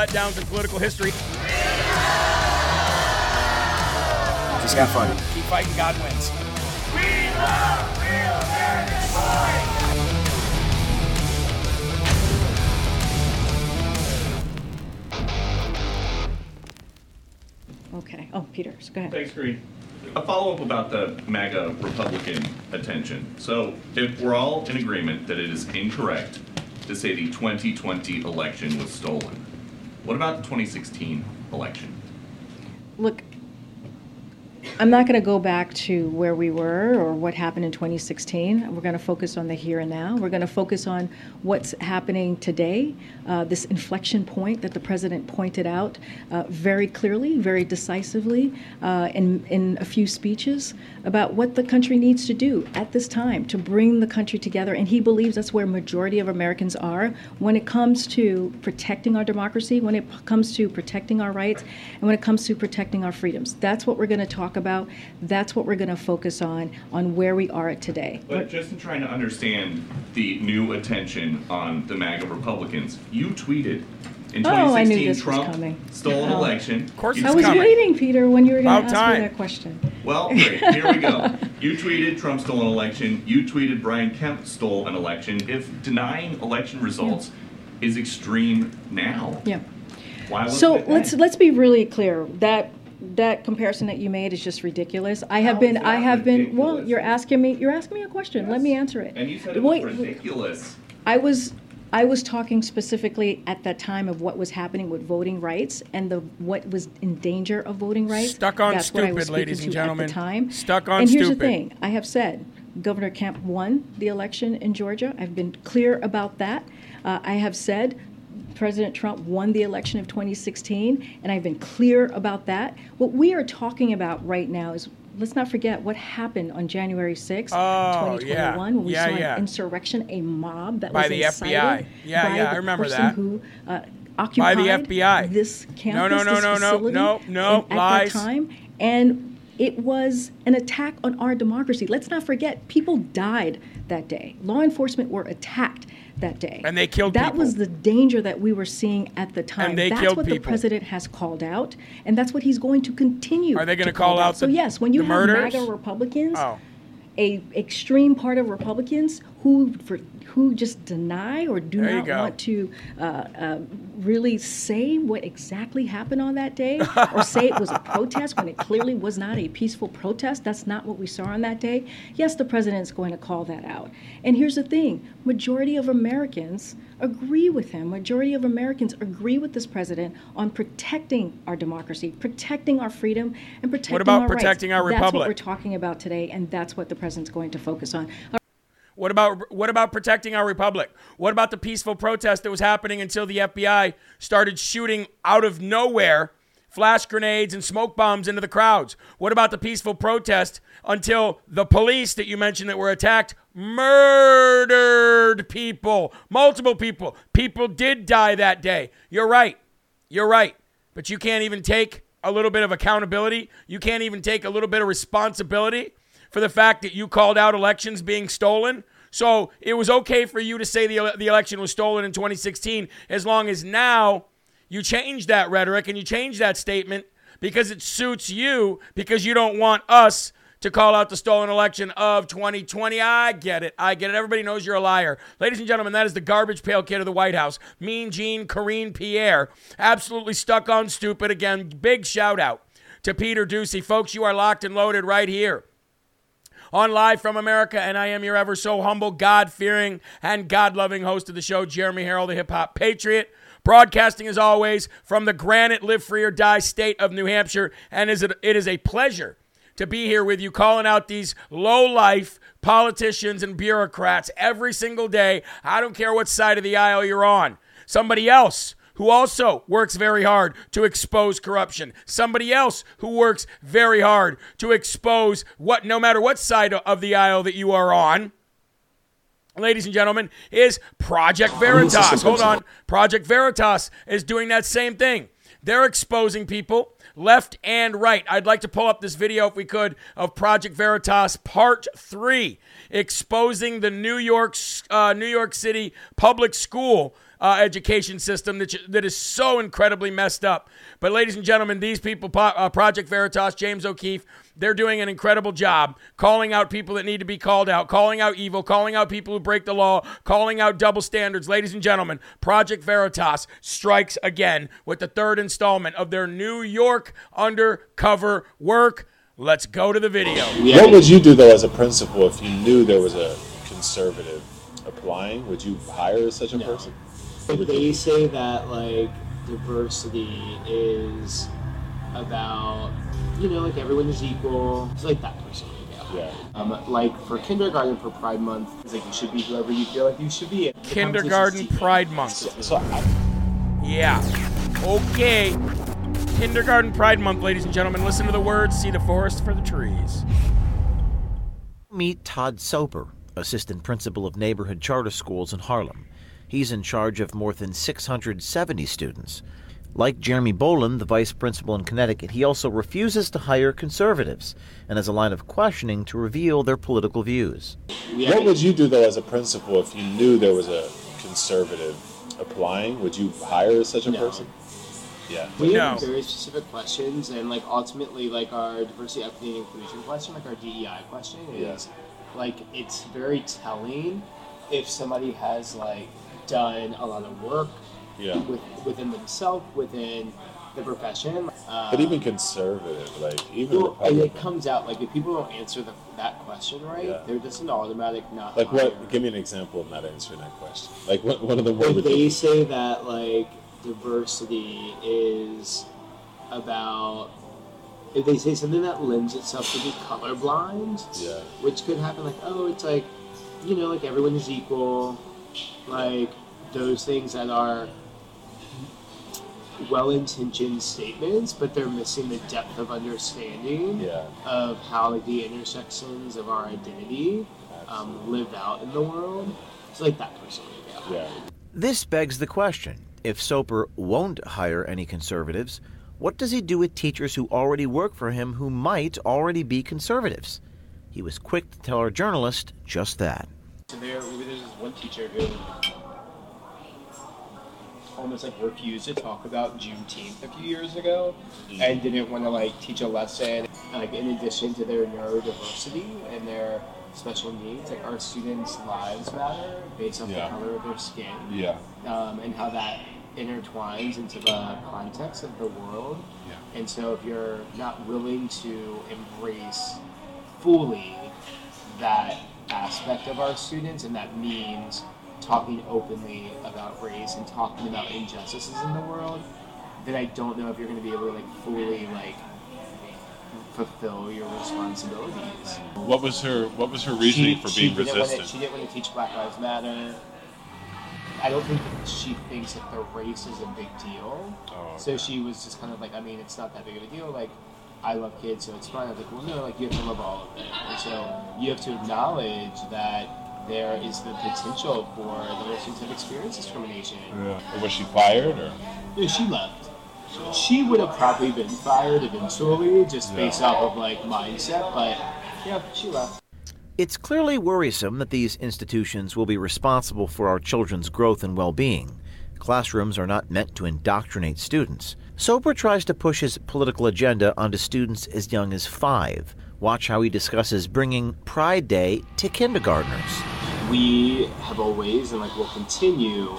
Letdowns in political history. Just keep fighting. Keep fighting, God wins. Okay. Oh, Peters, go ahead. Thanks, Karine. A follow up about the MAGA Republican attention. So, if we're all in agreement that it is incorrect to say the 2020 election was stolen, what about the 2016 election? Look, I'm not going to go back to where we were or what happened in 2016. We're going to focus on the here and now. We're going to focus on what's happening today, uh, this inflection point that the president pointed out uh, very clearly, very decisively uh, in, in a few speeches about what the country needs to do at this time to bring the country together. And he believes that's where majority of Americans are when it comes to protecting our democracy, when it comes to protecting our rights, and when it comes to protecting our freedoms. That's what we're going to talk about. That's what we're going to focus on, on where we are at today. But just in trying to understand the new attention on the MAGA Republicans, you tweeted in 2016 Oh, I knew this was Trump coming. stole an Oh. election. Of course You I was coming. waiting, Peter, when you were going to ask time. me that question. Well, great. Here we go. You tweeted Trump stole an election. You tweeted Brian Kemp stole an election. If denying election results is extreme now, Yeah. why So let's let's be really clear. That that comparison that you made is just ridiculous. I have How been I that have been well, you're asking me you're asking me a question. Let me answer it. And you said it was Wait, ridiculous. I was I was talking specifically at that time of what was happening with voting rights and the what was in danger of voting rights. Stuck on That's what I was stupid, ladies and gentlemen. At the time. Stuck on And here's the thing: I have said Governor Kemp won the election in Georgia. I've been clear about that. Uh, I have said President Trump won the election of 2016, and I've been clear about that. What we are talking about right now is let's not forget what happened on January 6th, Oh, 2021, yeah. when we Yeah, saw yeah. an insurrection, a mob that was By was the incited FBI. Yeah, by yeah, I remember person that. Who, uh, By the FBI. this campus, No, no, no, this no, no, facility, no, no, and- lies. At that time, and it was an attack on our democracy. Let's not forget, people died that day. Law enforcement were attacked that day. And they killed That people. was the danger that we were seeing at the time. And they that's killed what the president has called out, and that's what he's going to continue. Are they going to call out So yes, when you the have murders? MAGA Republicans, Oh. a extreme part of Republicans who for who just deny or do There not want to uh, uh, really say what exactly happened on that day or say it was a protest when it clearly was not a peaceful protest. That's not what we saw on that day. Yes, the president's going to call that out. And here's the thing majority of Americans agree with him. Majority of Americans agree with this president on protecting our democracy, protecting our freedom, and protecting about our rights. protecting our That's what we're talking about today, and that's what the president's going to focus on. What about what about protecting our republic? What about the peaceful protest that was happening until the FBI started shooting out of nowhere flash grenades and smoke bombs into the crowds? What about the peaceful protest until the police that you mentioned that were attacked murdered people, multiple people. People did die that day. You're right. You're right. But you can't even take a little bit of accountability. You can't even take a little bit of responsibility for the fact that you called out elections being stolen. So it was okay for you to say the, the election was stolen in 2016 as long as now you change that rhetoric and you change that statement because it suits you because you don't want us to call out the stolen election of 2020. I get it. I get it. Everybody knows you're a liar. Ladies and gentlemen, that is the garbage pail kid of the White House. Mean Gene Karine Pierre. Absolutely stuck on stupid again. Big shout out to Peter Doocy. Folks, you are locked and loaded right here on Live from America, and I am your ever so humble, God fearing, and God loving host of the show, Jeremy Herrell, the hip hop patriot. Broadcasting as always from the granite live free or die state of New Hampshire, and is it, it is a pleasure to be here with you, calling out these low life politicians and bureaucrats every single day. I don't care what side of the aisle you're on. Somebody else who also works very hard to expose corruption. Somebody else who works very hard to expose what, no matter what side of the aisle that you are on, ladies and gentlemen, is Project Veritas. Hold on. Project Veritas is doing that same thing. They're exposing people left and right. I'd like to pull up this video, if we could, of Project Veritas Part 3, exposing the New York, uh, New York City public school uh, education system that, that is so incredibly messed up. But, ladies and gentlemen, these people, uh, Project Veritas, James O'Keefe, they're doing an incredible job calling out people that need to be called out, calling out evil, calling out people who break the law, calling out double standards. Ladies and gentlemen, Project Veritas strikes again with the third installment of their New York undercover work. Let's go to the video. What would you do though as a principal if you knew there was a conservative applying? Would you hire such a person? If they say that like diversity is about you know like everyone is equal, it's like that person. Yeah. Um, like for kindergarten for Pride Month, it's like you should be whoever you feel like you should be. The Kindergarten Pride Month. So I, Yeah. Okay. Kindergarten Pride Month, ladies and gentlemen. Listen to the words, see the forest for the trees. Meet Todd Soper, assistant principal of neighborhood charter schools in Harlem. He's in charge of more than 670 students. Like Jeremy Boland, the vice principal in Connecticut, he also refuses to hire conservatives and has a line of questioning to reveal their political views. what would you do though as a principal if you knew there was a conservative applying? Would you hire such a No. person? Yeah. We No. have very specific questions, and like ultimately, like our diversity, equity, and inclusion question, like our DEI question, is like it's very telling if somebody has like done a lot of work Yeah. with, within themselves, within the profession. Uh, But even conservative, like even well, and it comes out like if people don't answer the, that question right, Yeah. they're just an automatic not. Like what? hire. Give me an example of not answering that question. Like what? One of the more if they ridiculous. say that like diversity is about if they say something that lends itself to be colorblind Yeah. which could happen like oh it's like you know like everyone is equal like those things that are well-intentioned statements but they're missing the depth of understanding Yeah. of how like the intersections of our identity um, live out in the world it's like that person yeah. Yeah. This begs the question if Soper won't hire any conservatives, what does he do with teachers who already work for him who might already be conservatives? He was quick to tell our journalist just that. So there, there's this one teacher who almost like refused to talk about Juneteenth a few years ago, and didn't want to like teach a lesson like in addition to their neurodiversity and their special needs, like our students' lives matter based off Yeah. the color of their skin, Yeah. um, and how that intertwines into the context of the world. Yeah. And so, if you're not willing to embrace fully that aspect of our students, and that means talking openly about race and talking about injustices in the world, then I don't know if you're going to be able to like fully like fulfill your responsibilities. What was her What was her reasoning for being wanna- resistant? she didn't want to teach Black Lives Matter. I don't think she thinks that the race is a big deal. Oh, So she was just kind of like, I mean, it's not that big of a deal. Like, I love kids, so it's fine. I was like, well, no, like you have to love all of them, and so you have to acknowledge that there is the potential for those students to experience discrimination. Yeah. Was she fired or? Yeah, she left. She would have probably been fired eventually, just based Yeah. off of like mindset. But yeah, she left. It's clearly worrisome that these institutions will be responsible for our children's growth and well being. Classrooms are not meant to indoctrinate students. Soper tries to push his political agenda onto students as young as five. Watch how he discusses bringing Pride Day to kindergartners. we have always and like will continue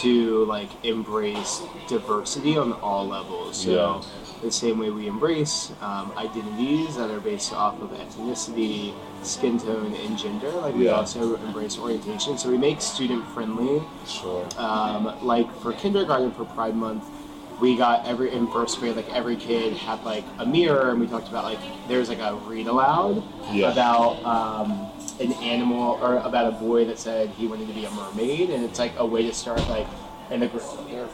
to like embrace diversity on all levels. So Yeah. the same way we embrace um, identities that are based off of ethnicity, skin tone, and gender, like we also embrace orientation. So we make student friendly. Sure. Um, like for kindergarten for Pride Month, we got every in first grade, like every kid had like a mirror, and we talked about like there's like a read aloud Yeah. about um, an animal or about a boy that said he wanted to be a mermaid, and it's like a way to start like, in the there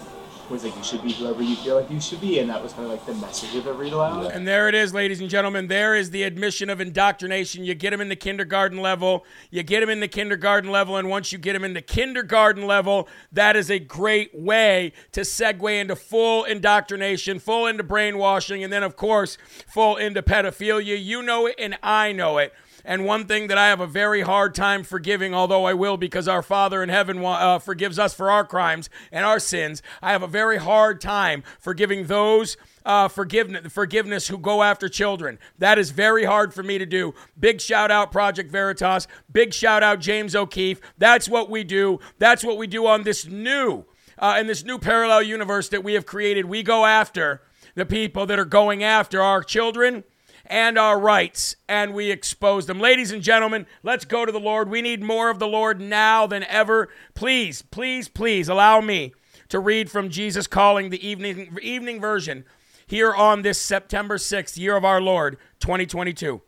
was like you should be whoever you feel like you should be, and that was kind of like the message of the read aloud. And there it is, ladies and gentlemen. There is the admission of indoctrination. You get them in the kindergarten level. You get them in the kindergarten level. And once you get them in the kindergarten level, that is a great way to segue into full indoctrination, full into brainwashing, and then, of course, full into pedophilia. You know it, and I know it. And one thing that I have a very hard time forgiving, although I will because our Father in heaven uh, forgives us for our crimes and our sins, I have a very hard time forgiving those uh, forgiveness, forgiveness who go after children. That is very hard for me to do. Big shout out, Project Veritas. Big shout out, James O'Keefe. That's what we do. That's what we do on this new, uh, in this new parallel universe that we have created. We go after the people that are going after our children and our rights, and we expose them. Ladies and gentlemen, let's go to the Lord. We need more of the Lord now than ever. Please, please, please allow me to read from Jesus Calling, the evening, evening version, here on this September 6th, year of our Lord, 2022.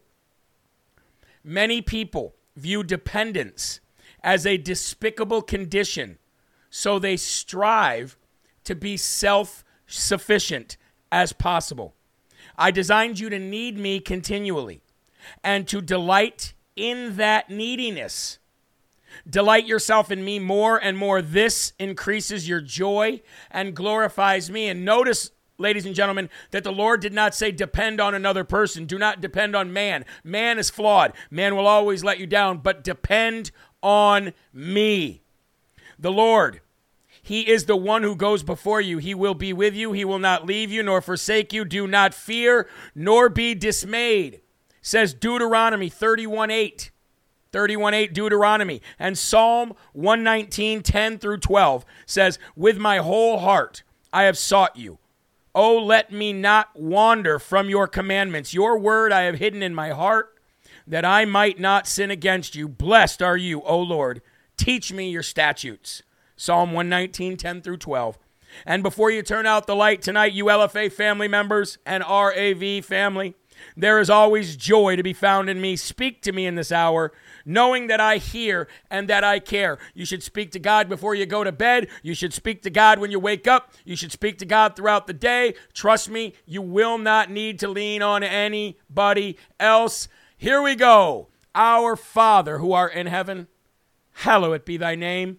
Many people view dependence as a despicable condition, so they strive to be self sufficient as possible. I designed you to need me continually and to delight in that neediness. Delight yourself in me more and more. This increases your joy and glorifies me. And notice, ladies and gentlemen, that the Lord did not say depend on another person. Do not depend on man. Man is flawed. Man will always let you down, but depend on me. The Lord he is the one who goes before you. He will be with you. He will not leave you nor forsake you. Do not fear nor be dismayed, says Deuteronomy 31 8. 31 8 Deuteronomy. And Psalm 119 10 through 12 says, With my whole heart I have sought you. Oh, let me not wander from your commandments. Your word I have hidden in my heart that I might not sin against you. Blessed are you, O Lord. Teach me your statutes. Psalm 119, 10 through 12. And before you turn out the light tonight, you LFA family members and RAV family, there is always joy to be found in me. Speak to me in this hour, knowing that I hear and that I care. You should speak to God before you go to bed. You should speak to God when you wake up. You should speak to God throughout the day. Trust me, you will not need to lean on anybody else. Here we go. Our Father who art in heaven, hallowed be thy name.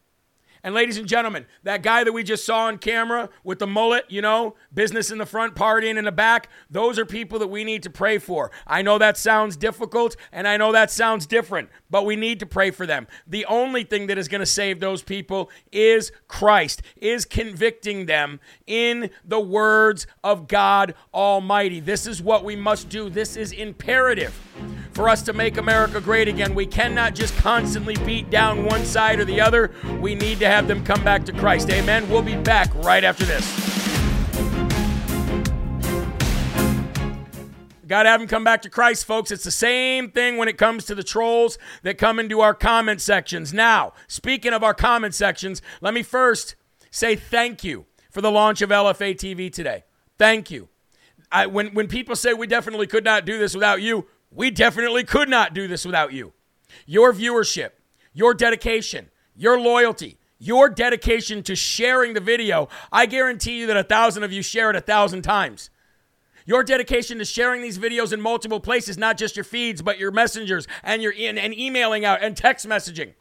And ladies and gentlemen, that guy that we just saw on camera with the mullet, you know, business in the front, partying in the back, those are people that we need to pray for. I know that sounds difficult and I know that sounds different, but we need to pray for them. The only thing that is going to save those people is Christ, is convicting them in the words of God Almighty. This is what we must do. This is imperative for us to make America great again. We cannot just constantly beat down one side or the other. We need to have them come back to Christ. Amen. We'll be back right after this. Got to have them come back to Christ, folks. It's the same thing when it comes to the trolls that come into our comment sections. Now, speaking of our comment sections, let me first say thank you for the launch of LFA TV today. Thank you. I, when, when people say we definitely could not do this without you, we definitely could not do this without you. Your viewership, your dedication, your loyalty, your dedication to sharing the video, I guarantee you that a thousand of you share it a thousand times. Your dedication to sharing these videos in multiple places, not just your feeds, but your messengers and your and, and emailing out and text messaging.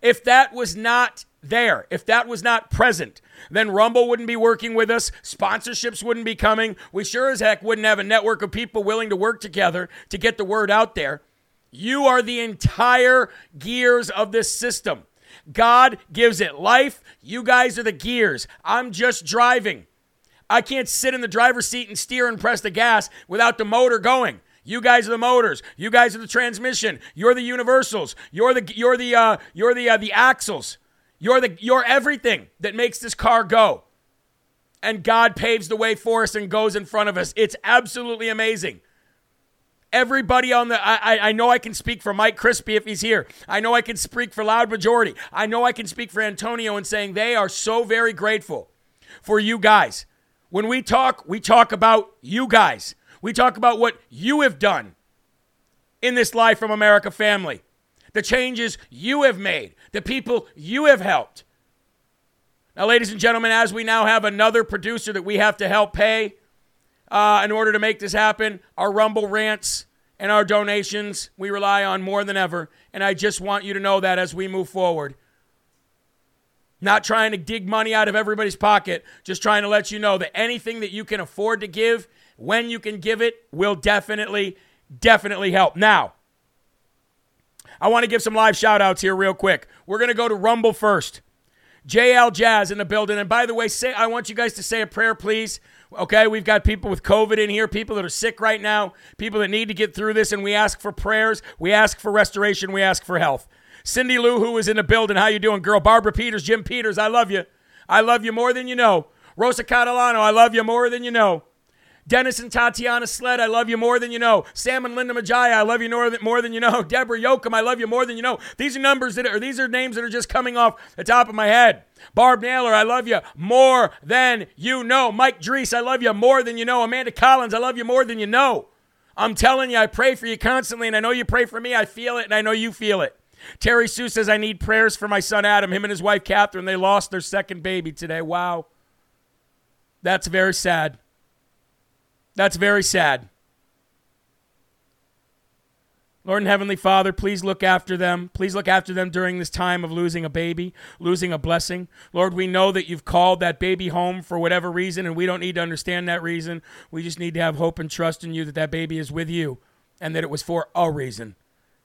If that was not there, if that was not present, then Rumble wouldn't be working with us, sponsorships wouldn't be coming. We sure as heck wouldn't have a network of people willing to work together to get the word out there. You are the entire gears of this system. God gives it life. You guys are the gears. I'm just driving. I can't sit in the driver's seat and steer and press the gas without the motor going. You guys are the motors. You guys are the transmission. You're the universals. You're the you're the uh, you're the uh, the axles. You're the you're everything that makes this car go. And God paves the way for us and goes in front of us. It's absolutely amazing. Everybody on the I, I know I can speak for Mike Crispi if he's here. I know I can speak for Loud Majority. I know I can speak for Antonio in saying they are so very grateful for you guys. When we talk, we talk about you guys. We talk about what you have done in this Live from America family, the changes you have made, the people you have helped. Now, ladies and gentlemen, as we now have another producer that we have to help pay uh, in order to make this happen, our Rumble rants and our donations we rely on more than ever. And I just want you to know that as we move forward. Not trying to dig money out of everybody's pocket, just trying to let you know that anything that you can afford to give, when you can give it, will definitely, definitely help. Now, I want to give some live shout outs here real quick. We're going to go to Rumble first. JL Jazz in the building. And by the way, say I want you guys to say a prayer, please. Okay, we've got people with COVID in here, people that are sick right now, people that need to get through this, and we ask for prayers, we ask for restoration, we ask for health. Cindy Lou, who is in the building. How you doing, girl? Barbara Peters, Jim Peters, I love you. I love you more than you know. Rosa Catalano, I love you more than you know. Dennis and Tatiana Sled, I love you more than you know. Sam and Linda Majaya, I love you more than, you know. Deborah Yoakum, I love you more than you know. These are numbers that are, these are names that are just coming off the top of my head. Barb Naylor, I love you more than you know. Mike Drees, I love you more than you know. Amanda Collins, I love you more than you know. I'm telling you, I pray for you constantly, and I know you pray for me. I feel it, and I know you feel it. Terry Sue says, I need prayers for my son Adam. Him and his wife Catherine, they lost their second baby today. Wow. That's very sad. That's very sad. Lord and Heavenly Father, please look after them. Please look after them during this time of losing a baby, losing a blessing. Lord, we know that you've called that baby home for whatever reason, and we don't need to understand that reason. We just need to have hope and trust in you that that baby is with you and that it was for a reason.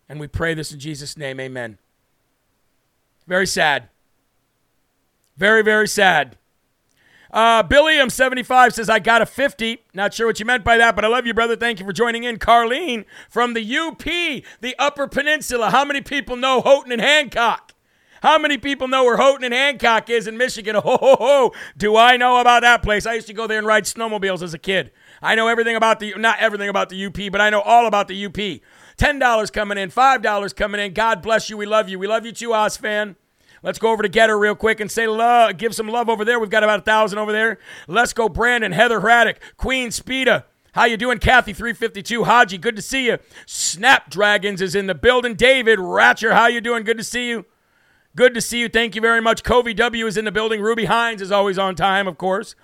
And we pray this in Jesus' name. Amen. Very sad. Very, very sad. Uh, Billiam 75 says, I got a 50. Not sure what you meant by that, but I love you, brother. Thank you for joining in. Carlene from the UP, the Upper Peninsula. How many people know Houghton and Hancock? How many people know where Houghton and Hancock is in Michigan? Ho, ho, ho. Do I know about that place? I used to go there and ride snowmobiles as a kid. I know everything about the, not everything about the UP, but I know all about the UP. $10 coming in, $5 coming in. God bless you. We love you. We love you too, Oz fan. Let's go over to Gettr real quick and say love, give some love over there. We've got about a thousand over there. Let's go, Brandon, Heather Hraddock, Queen Speeda. How you doing, Kathy? 352 Haji, good to see you. Snapdragons is in the building. David Ratcher, how you doing? Good to see you. Good to see you. Thank you very much. Covey W is in the building. Ruby Hines is always on time, of course.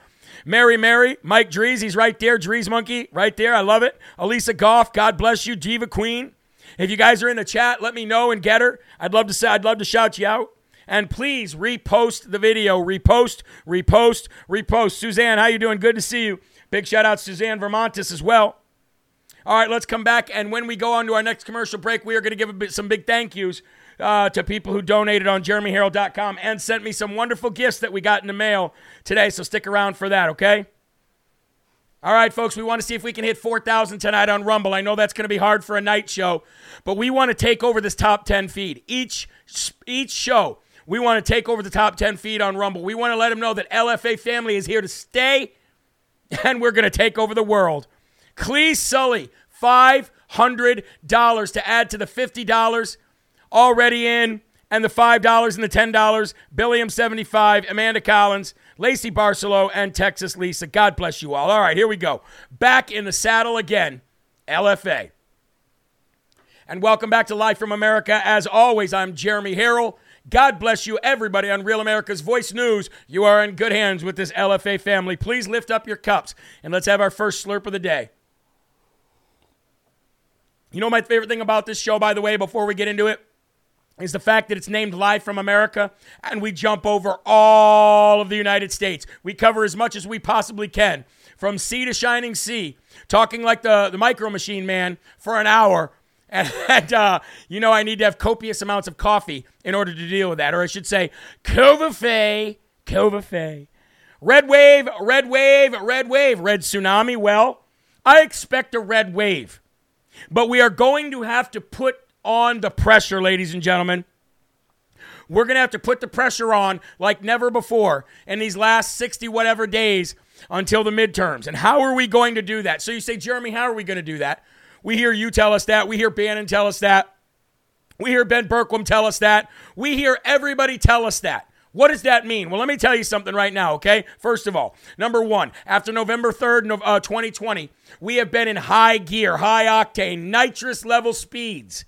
Mary Mary, Mike Drees, he's right there. Drees Monkey, right there. I love it. Elisa Goff, God bless you. Diva Queen. If you guys are in the chat, let me know and Gettr. I'd love to say I'd love to shout you out. And please repost the video. Repost, repost, repost. Suzanne, how you doing? Good to see you. Big shout out Suzanne Vermontis as well. All right, let's come back. And when we go on to our next commercial break, we are going to give bit, some big thank yous uh, to people who donated on jeremyherrell.com and sent me some wonderful gifts that we got in the mail today. So stick around for that, okay? All right, folks, we want to see if we can hit 4,000 tonight on Rumble. I know that's going to be hard for a night show, but we want to take over this top 10 feed. Each, each show, we want to take over the top 10 feed on Rumble. We want to let them know that LFA family is here to stay, and we're going to take over the world. Clee Sully, $500 to add to the $50 already in, and the $5 and the $10. Billiam 75, Amanda Collins, Lacey Barcelo, and Texas Lisa. God bless you all. All right, here we go. Back in the saddle again, LFA. And welcome back to Life from America. As always, I'm Jeremy Herrell. God bless you, everybody on Real America's Voice News. You are in good hands with this LFA family. Please lift up your cups and let's have our first slurp of the day. You know my favorite thing about this show, by the way, before we get into it? Is the fact that it's named Live from America and we jump over all of the United States. We cover as much as we possibly can from sea to shining sea, talking like the, the micro machine man for an hour. And, uh, you know, I need to have copious amounts of coffee in order to deal with that. Or I should say, Covfefe, Covfefe. Red wave, red wave, red wave, red tsunami. Well, I expect a red wave. But we are going to have to put on the pressure, ladies and gentlemen. We're going to have to put the pressure on like never before in these last 60 whatever days until the midterms. And how are we going to do that? So you say, Jeremy, how are we going to do that? We hear you tell us that. We hear Bannon tell us that. We hear Ben Bergquam tell us that. We hear everybody tell us that. What does that mean? Well, let me tell you something right now, okay? First of all, number one, after November 3rd, uh, 2020, we have been in high gear, high octane, nitrous level speeds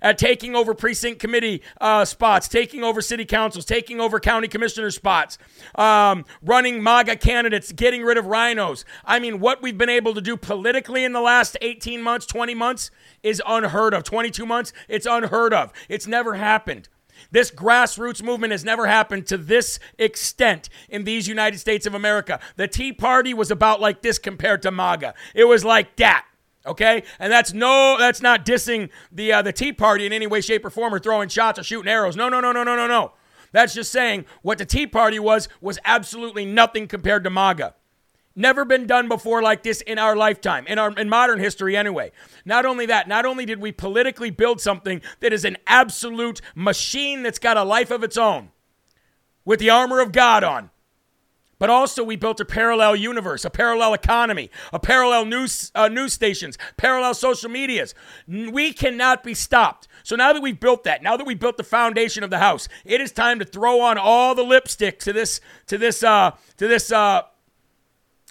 at taking over precinct committee uh, spots, taking over city councils, taking over county commissioner spots, um, running MAGA candidates, getting rid of RINOs. I mean, what we've been able to do politically in the last 18 months, 20 months is unheard of. 22 months, it's unheard of. It's never happened. This grassroots movement has never happened to this extent in these United States of America. The Tea Party was about like this compared to MAGA. It was like that. Okay, and that's no, that's not dissing the uh, the Tea Party in any way, shape, or form, or throwing shots or shooting arrows. No, no, no, no, no, no, no. That's just saying what the Tea Party was was absolutely nothing compared to MAGA. Never been done before like this in our lifetime, in our in modern history anyway. Not only that, not only did we politically build something that is an absolute machine that's got a life of its own with the armor of God on, but also we built a parallel universe, a parallel economy, a parallel news uh, news stations, parallel social medias. We cannot be stopped. So now that we've built that, now that we've built the foundation of the house, it is time to throw on all the lipstick to this to this uh, to this uh,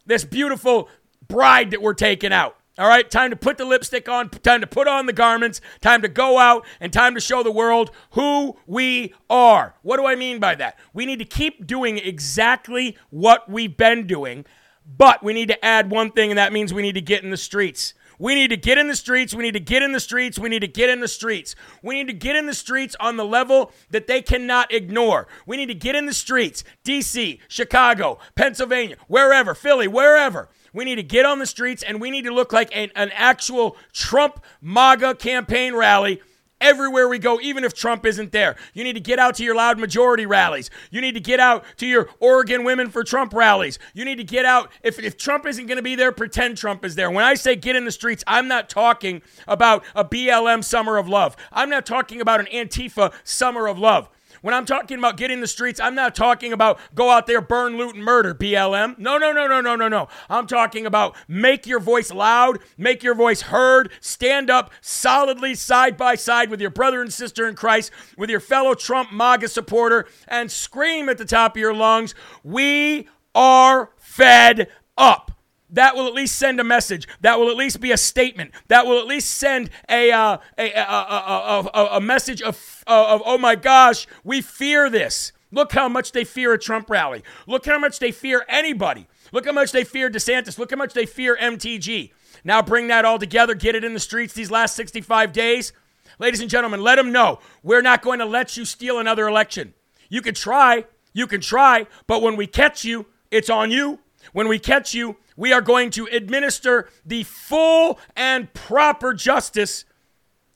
this beautiful bride that we're taking out. All right, time to put the lipstick on, time to put on the garments, time to go out, and time to show the world who we are. What do I mean by that? We need to keep doing exactly what we've been doing, but we need to add one thing, and that means we need to get in the streets. We need to get in the streets. We need to get in the streets. We need to get in the streets. We need to get in the streets on the level that they cannot ignore. We need to get in the streets. DC, Chicago, Pennsylvania, wherever, Philly, wherever. We need to get on the streets and we need to look like an, an actual Trump MAGA campaign rally everywhere we go, even if Trump isn't there. You need to get out to your loud majority rallies. You need to get out to your Oregon Women for Trump rallies. You need to get out. If, if Trump isn't going to be there, pretend Trump is there. When I say get in the streets, I'm not talking about a BLM summer of love. I'm not talking about an Antifa summer of love. When I'm talking about getting the streets, I'm not talking about go out there, burn, loot, and murder, BLM. No, no, no, no, no, no, no. I'm talking about make your voice loud, make your voice heard, stand up solidly side by side with your brother and sister in Christ, with your fellow Trump MAGA supporter, and scream at the top of your lungs, We are fed up that will at least send a message. That will at least be a statement. That will at least send a, uh, a, a, a, a, a, message of, of, oh my gosh, we fear this. Look how much they fear a Trump rally. Look how much they fear anybody. Look how much they fear DeSantis. Look how much they fear MTG. Now bring that all together, get it in the streets these last 65 days. Ladies and gentlemen, let them know we're not going to let you steal another election. You can try, you can try, but when we catch you, it's on you. When we catch you, we are going to administer the full and proper justice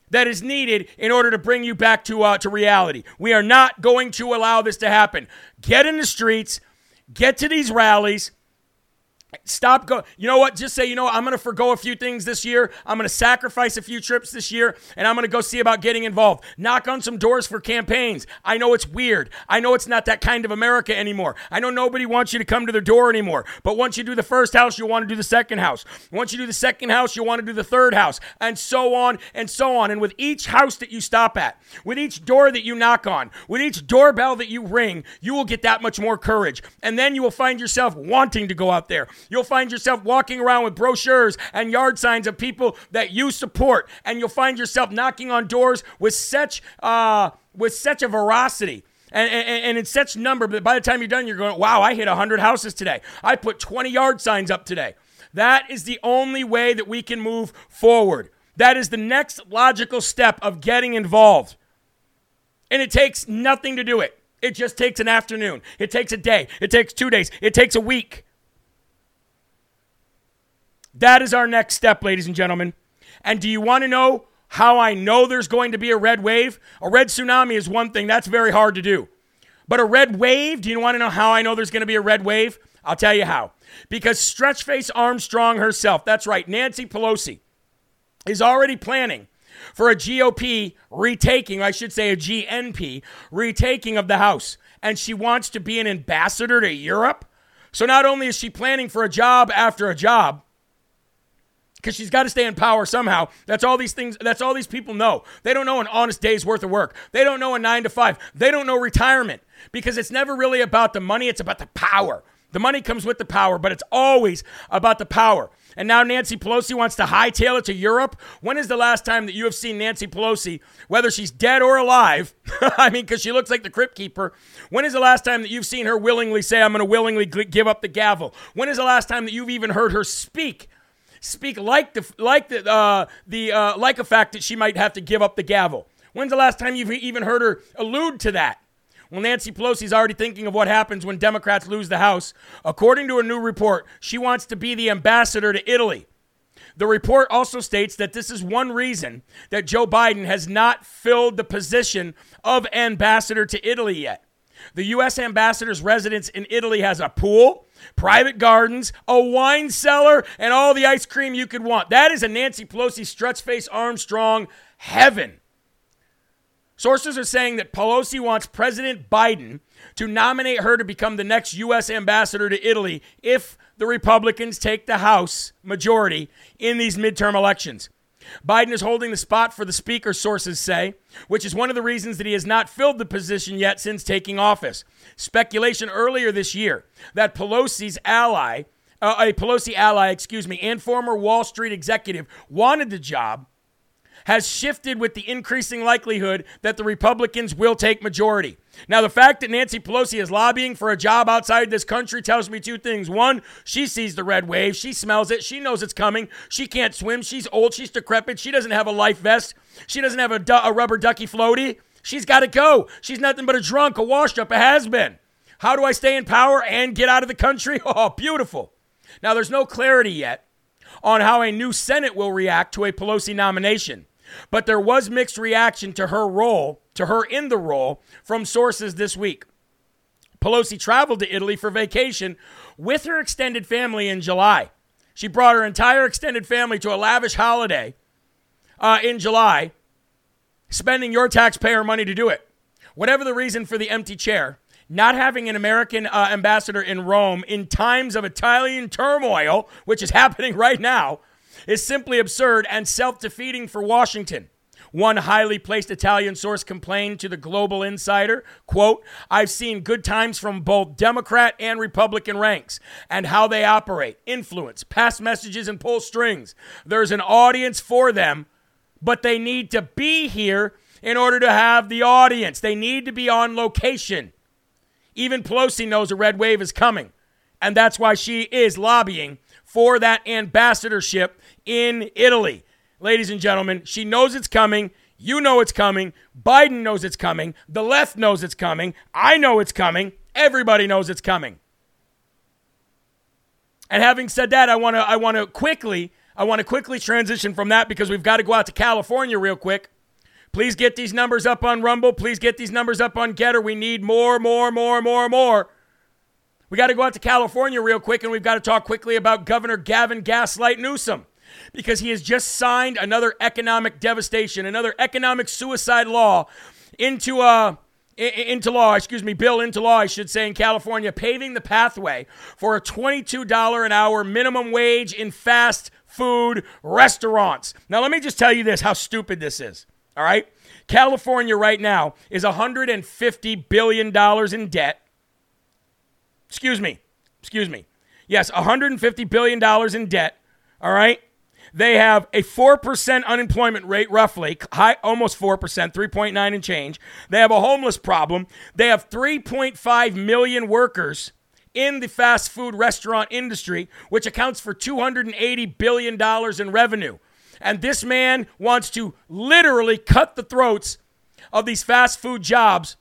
that is needed in order to bring you back to uh, to reality. We are not going to allow this to happen. Get in the streets, get to these rallies, Stop go. You know what? Just say, you know, what? I'm going to forego a few things this year. I'm going to sacrifice a few trips this year, and I'm going to go see about getting involved. Knock on some doors for campaigns. I know it's weird. I know it's not that kind of America anymore. I know nobody wants you to come to their door anymore. But once you do the first house, you'll want to do the second house. Once you do the second house, you'll want to do the third house, and so on and so on. And with each house that you stop at, with each door that you knock on, with each doorbell that you ring, you will get that much more courage. And then you will find yourself wanting to go out there You'll find yourself walking around with brochures and yard signs of people that you support, and you'll find yourself knocking on doors with such uh, with such a veracity. And, and, and in such number, but by the time you're done, you're going, wow, I hit 100 houses today. I put 20 yard signs up today. That is the only way that we can move forward. That is the next logical step of getting involved. And it takes nothing to do it. It just takes an afternoon. It takes a day. It takes two days. It takes a week. That is our next step, ladies and gentlemen. And do you want to know how I know there's going to be a red wave? A red tsunami is one thing, that's very hard to do. But a red wave, do you want to know how I know there's going to be a red wave? I'll tell you how. Because Stretchface Armstrong herself, that's right, Nancy Pelosi, is already planning for a GOP retaking, I should say a GNP retaking of the House. And she wants to be an ambassador to Europe. So not only is she planning for a job after a job, because she's got to stay in power somehow. That's all these things, that's all these people know. They don't know an honest day's worth of work. They don't know a nine to five. They don't know retirement because it's never really about the money, it's about the power. The money comes with the power, but it's always about the power. And now Nancy Pelosi wants to hightail it to Europe. When is the last time that you have seen Nancy Pelosi, whether she's dead or alive? I mean, because she looks like the crypt keeper. When is the last time that you've seen her willingly say, I'm going to willingly give up the gavel? When is the last time that you've even heard her speak speak like the like the uh, the uh, like a fact that she might have to give up the gavel. When's the last time you've even heard her allude to that? Well, Nancy Pelosi's already thinking of what happens when Democrats lose the House. According to a new report, she wants to be the ambassador to Italy. The report also states that this is one reason that Joe Biden has not filled the position of ambassador to Italy yet. The U.S. ambassador's residence in Italy has a pool, private gardens, a wine cellar, and all the ice cream you could want. That is a Nancy Pelosi Stretchface Armstrong heaven. Sources are saying that Pelosi wants President Biden to nominate her to become the next U.S. ambassador to Italy if the Republicans take the House majority in these midterm elections. Biden is holding the spot for the speaker, sources say, which is one of the reasons that he has not filled the position yet since taking office. Speculation earlier this year that Pelosi's ally, uh, a Pelosi ally, excuse me, and former Wall Street executive wanted the job has shifted with the increasing likelihood that the Republicans will take majority. Now, the fact that Nancy Pelosi is lobbying for a job outside this country tells me two things. One, she sees the red wave, she smells it, she knows it's coming. She can't swim, she's old, she's decrepit, she doesn't have a life vest, she doesn't have a, du- a rubber ducky floaty. She's got to go. She's nothing but a drunk, a washed up, a has been. How do I stay in power and get out of the country? Oh, beautiful. Now, there's no clarity yet on how a new Senate will react to a Pelosi nomination. But there was mixed reaction to her role, to her in the role, from sources this week. Pelosi traveled to Italy for vacation with her extended family in July. She brought her entire extended family to a lavish holiday uh, in July, spending your taxpayer money to do it. Whatever the reason for the empty chair, not having an American uh, ambassador in Rome in times of Italian turmoil, which is happening right now, is simply absurd and self defeating for Washington. One highly placed Italian source complained to the Global Insider, quote, I've seen good times from both Democrat and Republican ranks and how they operate, influence, pass messages, and pull strings. There's an audience for them, but they need to be here in order to have the audience. They need to be on location. Even Pelosi knows a red wave is coming, and that's why she is lobbying for that ambassadorship in Italy. Ladies and gentlemen, she knows it's coming. You know it's coming. Biden knows it's coming. The left knows it's coming. I know it's coming. Everybody knows it's coming. And having said that, I want to I want to quickly I want to quickly transition from that because we've got to go out to California real quick. Please get these numbers up on Rumble. Please get these numbers up on Gettr. We need more, more, more, more, more. We got to go out to California real quick and we've got to talk quickly about Governor Gavin Gaslight Newsom because he has just signed another economic devastation, another economic suicide law into a uh, into law, excuse me, bill into law, I should say, in California, paving the pathway for a $22 an hour minimum wage in fast food restaurants. Now, let me just tell you this how stupid this is. All right? California right now is $150 billion in debt. Excuse me. Excuse me. Yes, $150 billion in debt. All right? They have a 4% unemployment rate, roughly, high, almost 4%, 3.9 and change. They have a homeless problem. They have 3.5 million workers in the fast food restaurant industry, which accounts for $280 billion in revenue. And this man wants to literally cut the throats of these fast food jobs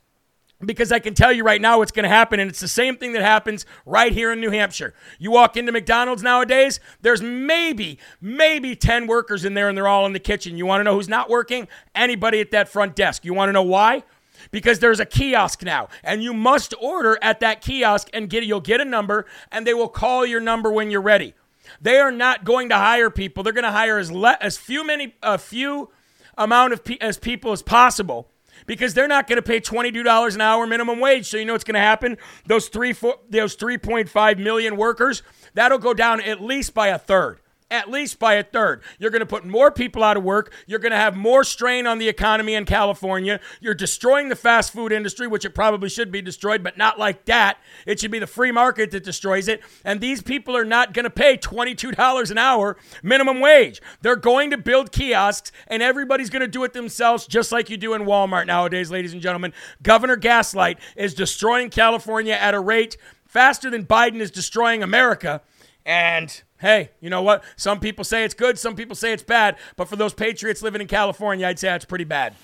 because I can tell you right now what's going to happen, and it's the same thing that happens right here in New Hampshire. You walk into McDonald's nowadays, there's maybe, maybe 10 workers in there, and they're all in the kitchen. You want to know who's not working? Anybody at that front desk. You want to know why? Because there's a kiosk now, and you must order at that kiosk and get you'll get a number, and they will call your number when you're ready. They are not going to hire people. They're going to hire as le- as few many a few amount of pe- as people as possible because they're not going to pay $22 an hour minimum wage. So you know what's going to happen? Those three four, those 3.5 million workers, that'll go down at least by a third at least by a third. You're going to put more people out of work. You're going to have more strain on the economy in California. You're destroying the fast food industry, which it probably should be destroyed, but not like that. It should be the free market that destroys it. And these people are not going to pay $22 an hour minimum wage. They're going to build kiosks, and everybody's going to do it themselves, just like you do in Walmart nowadays, ladies and gentlemen. Governor Gaslight is destroying California at a rate faster than Biden is destroying America. And hey, you know what? Some people say it's good, some people say it's bad, but for those patriots living in California, I'd say that's pretty bad.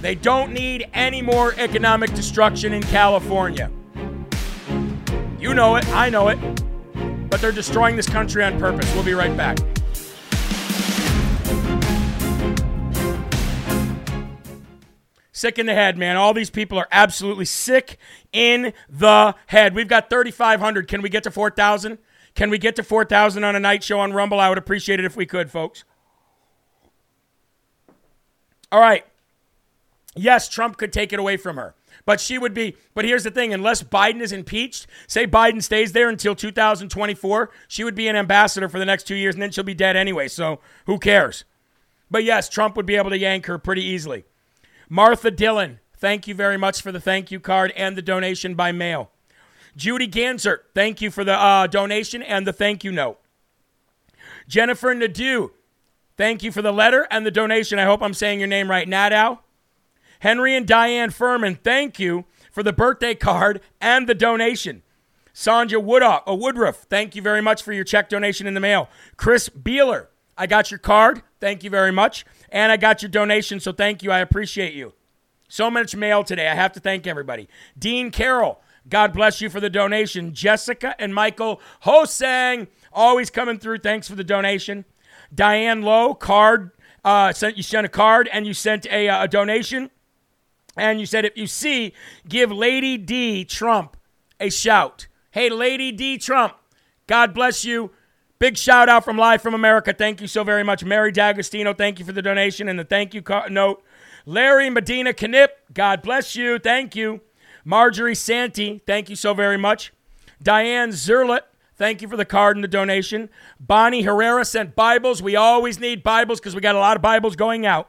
They don't need any more economic destruction in California. You know it, I know it, but they're destroying this country on purpose. We'll be right back. Sick in the head, man. All these people are absolutely sick in the head. We've got 3,500. Can we get to 4,000? Can we get to 4,000 on a night show on Rumble? I would appreciate it if we could, folks. All right. Yes, Trump could take it away from her. But she would be, but here's the thing unless Biden is impeached, say Biden stays there until 2024, she would be an ambassador for the next two years and then she'll be dead anyway. So who cares? But yes, Trump would be able to yank her pretty easily. Martha Dillon, thank you very much for the thank you card and the donation by mail. Judy Ganser, thank you for the uh, donation and the thank you note. Jennifer Nadeau, thank you for the letter and the donation. I hope I'm saying your name right. Nadow. Henry and Diane Furman, thank you for the birthday card and the donation. Sandra Woodruff, uh, Woodruff, thank you very much for your check donation in the mail. Chris Beeler, I got your card. Thank you very much. And I got your donation, so thank you. I appreciate you. So much mail today. I have to thank everybody. Dean Carroll, God bless you for the donation. Jessica and Michael Hosang, always coming through. Thanks for the donation. Diane Lowe, card, uh, sent you sent a card and you sent a, uh, a donation. And you said, if you see, give Lady D Trump a shout. Hey, Lady D Trump, God bless you. Big shout out from Live from America. Thank you so very much. Mary D'Agostino, thank you for the donation and the thank you note. Larry Medina Knip, God bless you. Thank you. Marjorie Santee, thank you so very much. Diane Zerlet, thank you for the card and the donation. Bonnie Herrera sent Bibles. We always need Bibles because we got a lot of Bibles going out.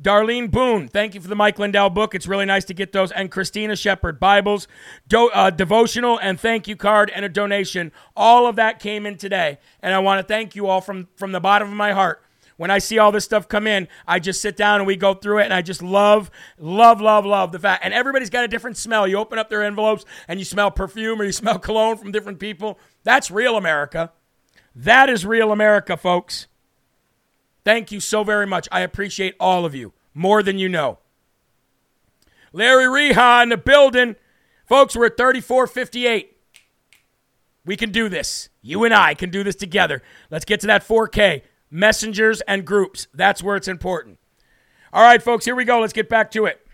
Darlene Boone, thank you for the Mike Lindell book. It's really nice to get those. And Christina Shepard, Bibles, do, uh, devotional, and thank you card and a donation. All of that came in today. And I want to thank you all from, from the bottom of my heart when I see all this stuff come in, I just sit down and we go through it, and I just love, love, love, love the fact. And everybody's got a different smell. You open up their envelopes and you smell perfume or you smell cologne from different people. That's real America. That is real America, folks. Thank you so very much. I appreciate all of you. more than you know. Larry Reha in the building. Folks, we're at 3458. We can do this. You and I can do this together. Let's get to that 4K. Messengers and groups. That's where it's important. All right, folks, here we go. Let's get back to it.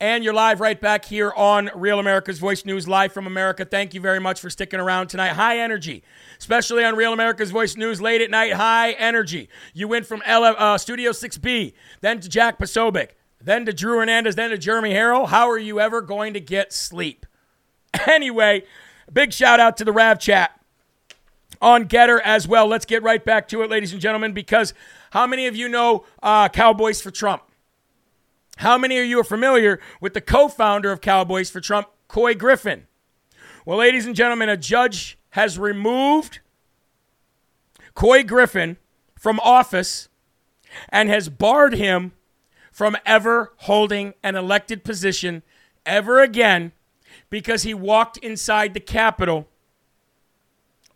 And you're live right back here on Real America's Voice News, live from America. Thank you very much for sticking around tonight. High energy, especially on Real America's Voice News late at night. High energy. You went from L- uh, Studio 6B, then to Jack Posobiec, then to Drew Hernandez, then to Jeremy Herrell. How are you ever going to get sleep? Anyway, big shout out to the Rav Chat on Gettr as well. Let's get right back to it, ladies and gentlemen, because how many of you know uh, Cowboys for Trump? How many of you are familiar with the co founder of Cowboys for Trump, Couy Griffin? Well, ladies and gentlemen, a judge has removed Couy Griffin from office and has barred him from ever holding an elected position ever again because he walked inside the Capitol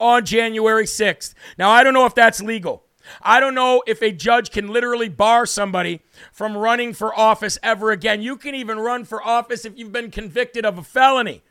on January 6th. Now, I don't know if that's legal. I don't know if a judge can literally bar somebody from running for office ever again. You can even run for office if you've been convicted of a felony.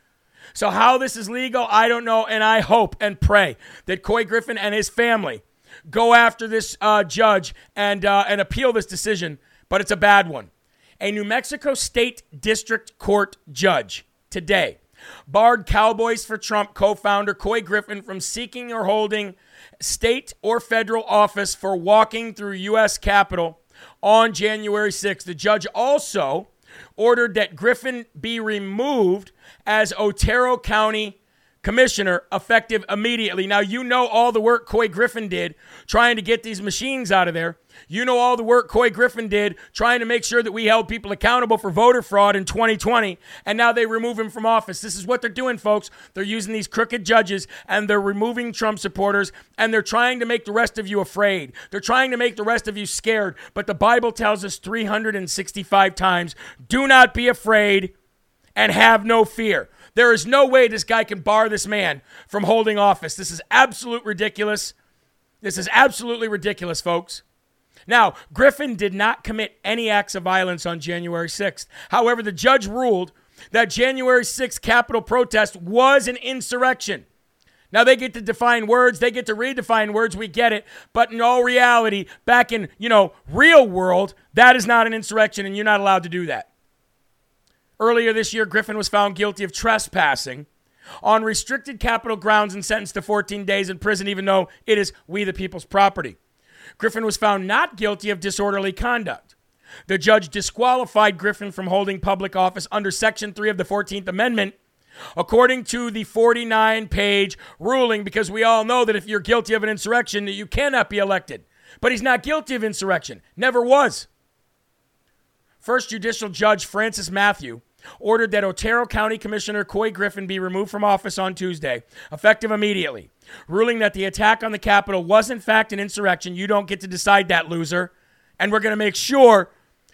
So, how this is legal, I don't know. And I hope and pray that Couy Griffin and his family go after this uh, judge and, uh, and appeal this decision, but it's a bad one. A New Mexico State District Court judge today barred Cowboys for Trump co founder Couy Griffin from seeking or holding state or federal office for walking through U.S. Capitol on January 6th. The judge also ordered that Griffin be removed as Otero County commissioner effective immediately. Now, you know all the work Couy Griffin did trying to get these machines out of there. You know all the work Couy Griffin did trying to make sure that we held people accountable for voter fraud in 2020, and now they remove him from office. This is what they're doing, folks. They're using these crooked judges and they're removing Trump supporters, and they're trying to make the rest of you afraid. They're trying to make the rest of you scared. But the Bible tells us 365 times do not be afraid and have no fear. There is no way this guy can bar this man from holding office. This is absolute ridiculous. This is absolutely ridiculous, folks. Now, Griffin did not commit any acts of violence on January 6th. However, the judge ruled that January 6th Capitol protest was an insurrection. Now they get to define words, they get to redefine words, we get it. But in all reality, back in, you know, real world, that is not an insurrection and you're not allowed to do that. Earlier this year, Griffin was found guilty of trespassing on restricted Capitol grounds and sentenced to 14 days in prison, even though it is we the people's property. Griffin was found not guilty of disorderly conduct. The judge disqualified Griffin from holding public office under Section 3 of the 14th Amendment, according to the 49 page ruling, because we all know that if you're guilty of an insurrection, you cannot be elected. But he's not guilty of insurrection, never was. First Judicial Judge Francis Mathew ordered that Otero County Commissioner Couy Griffin be removed from office on Tuesday, effective immediately, ruling that the attack on the Capitol was in fact an insurrection. You don't get to decide that, loser. And we're going to make sure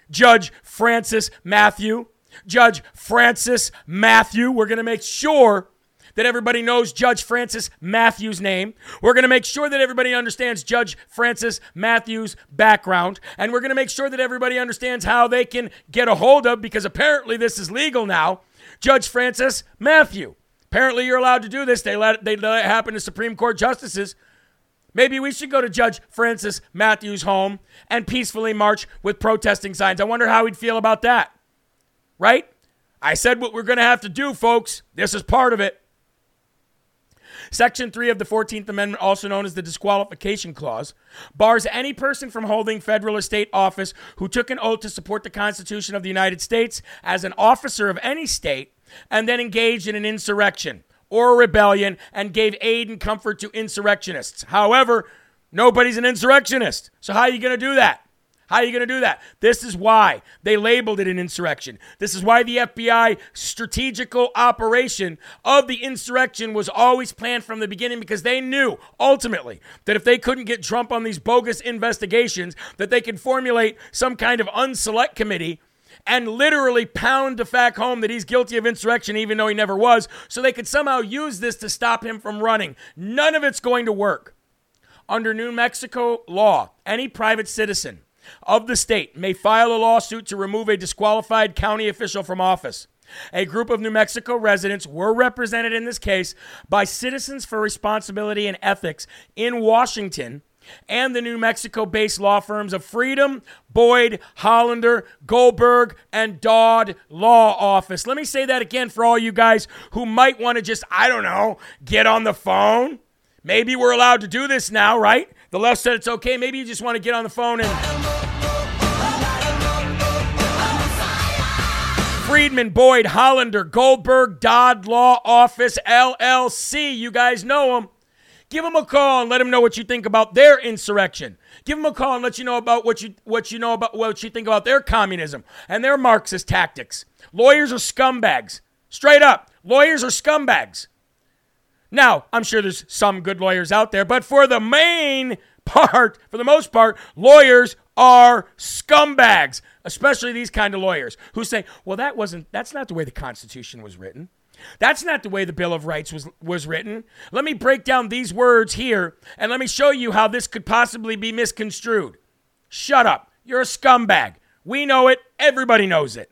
Judge Francis Mathew, Judge Francis Mathew, we're going to make sure that everybody knows Judge Francis Mathews' name. We're going to make sure that everybody understands Judge Francis Mathews' background. And we're going to make sure that everybody understands how they can get a hold of, because apparently this is legal now, Judge Francis Mathew. Apparently you're allowed to do this. They let, they let it happen to Supreme Court justices. Maybe we should go to Judge Francis Mathews' home and peacefully march with protesting signs. I wonder how he'd feel about that. Right? I said what we're going to have to do, folks. This is part of it. Section 3 of the 14th Amendment, also known as the Disqualification Clause, bars any person from holding federal or state office who took an oath to support the Constitution of the United States as an officer of any state and then engaged in an insurrection or a rebellion and gave aid and comfort to insurrectionists. However, nobody's an insurrectionist. So, how are you going to do that? How are you going to do that? This is why they labeled it an insurrection. This is why the FBI strategical operation of the insurrection was always planned from the beginning because they knew ultimately that if they couldn't get Trump on these bogus investigations, that they could formulate some kind of unselect committee and literally pound the fact home that he's guilty of insurrection even though he never was so they could somehow use this to stop him from running. None of it's going to work. Under New Mexico law, any private citizen of the state may file a lawsuit to remove a disqualified county official from office. A group of New Mexico residents were represented in this case by Citizens for Responsibility and Ethics in Washington and the New Mexico based law firms of Freedman, Boyd, Hollander, Goldberg, and Dodd Law Office. Let me say that again for all you guys who might want to just, I don't know, get on the phone. Maybe we're allowed to do this now, right? The left said it's okay. Maybe you just want to get on the phone and. Freedman, Boyd, Hollander, Goldberg, Dodd Law Office, LLC. You guys know them. Give them a call and let them know what you think about their insurrection. Give them a call and let you know about what you what you know about what you think about their communism and their Marxist tactics. Lawyers are scumbags. Straight up. Lawyers are scumbags. Now, I'm sure there's some good lawyers out there, but for the main part, for the most part, lawyers are scumbags, especially these kind of lawyers who say, "Well, that wasn't that's not the way the Constitution was written. That's not the way the Bill of Rights was was written. Let me break down these words here and let me show you how this could possibly be misconstrued." Shut up. You're a scumbag. We know it. Everybody knows it.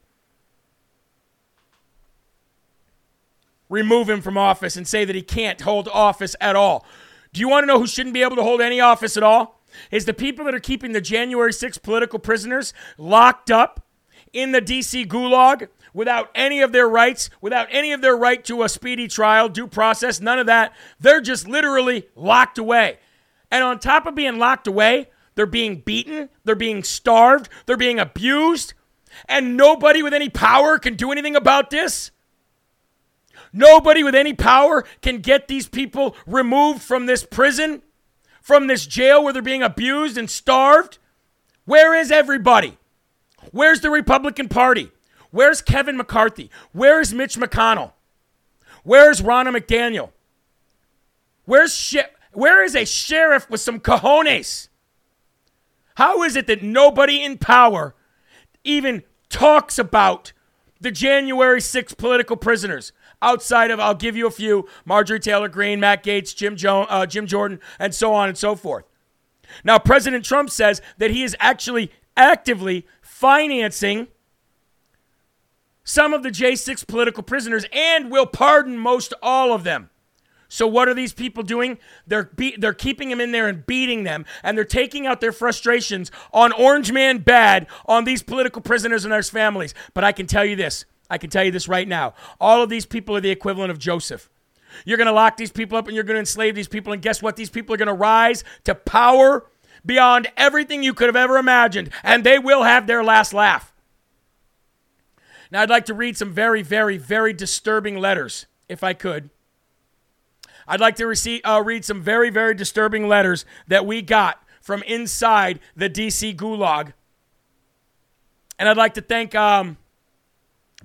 Remove him from office and say that he can't hold office at all. Do you want to know who shouldn't be able to hold any office at all? Is the people that are keeping the January 6 political prisoners locked up in the DC gulag without any of their rights, without any of their right to a speedy trial, due process, none of that. They're just literally locked away. And on top of being locked away, they're being beaten, they're being starved, they're being abused, and nobody with any power can do anything about this. Nobody with any power can get these people removed from this prison from this jail where they're being abused and starved? Where is everybody? Where's the Republican Party? Where's Kevin McCarthy? Where's Mitch McConnell? Where's Ronna McDaniel? Where's where is a sheriff with some cojones? How is it that nobody in power even talks about the January 6 political prisoners? Outside of, I'll give you a few Marjorie Taylor Greene, Matt Gaetz, Jim, jo- uh, Jim Jordan, and so on and so forth. Now, President Trump says that he is actually actively financing some of the J6 political prisoners and will pardon most all of them. So what are these people doing? They're be- they're keeping them in there and beating them, and they're taking out their frustrations on Orange Man Bad on these political prisoners and their families. But I can tell you this: I can tell you this right now. All of these people are the equivalent of Joseph. You're going to lock these people up and you're going to enslave these people. And guess what? These people are going to rise to power beyond everything you could have ever imagined. And they will have their last laugh. Now, I'd like to read some very, very, very disturbing letters, if I could. I'd like to receive, uh, read some very, very disturbing letters that we got from inside the DC gulag. And I'd like to thank um,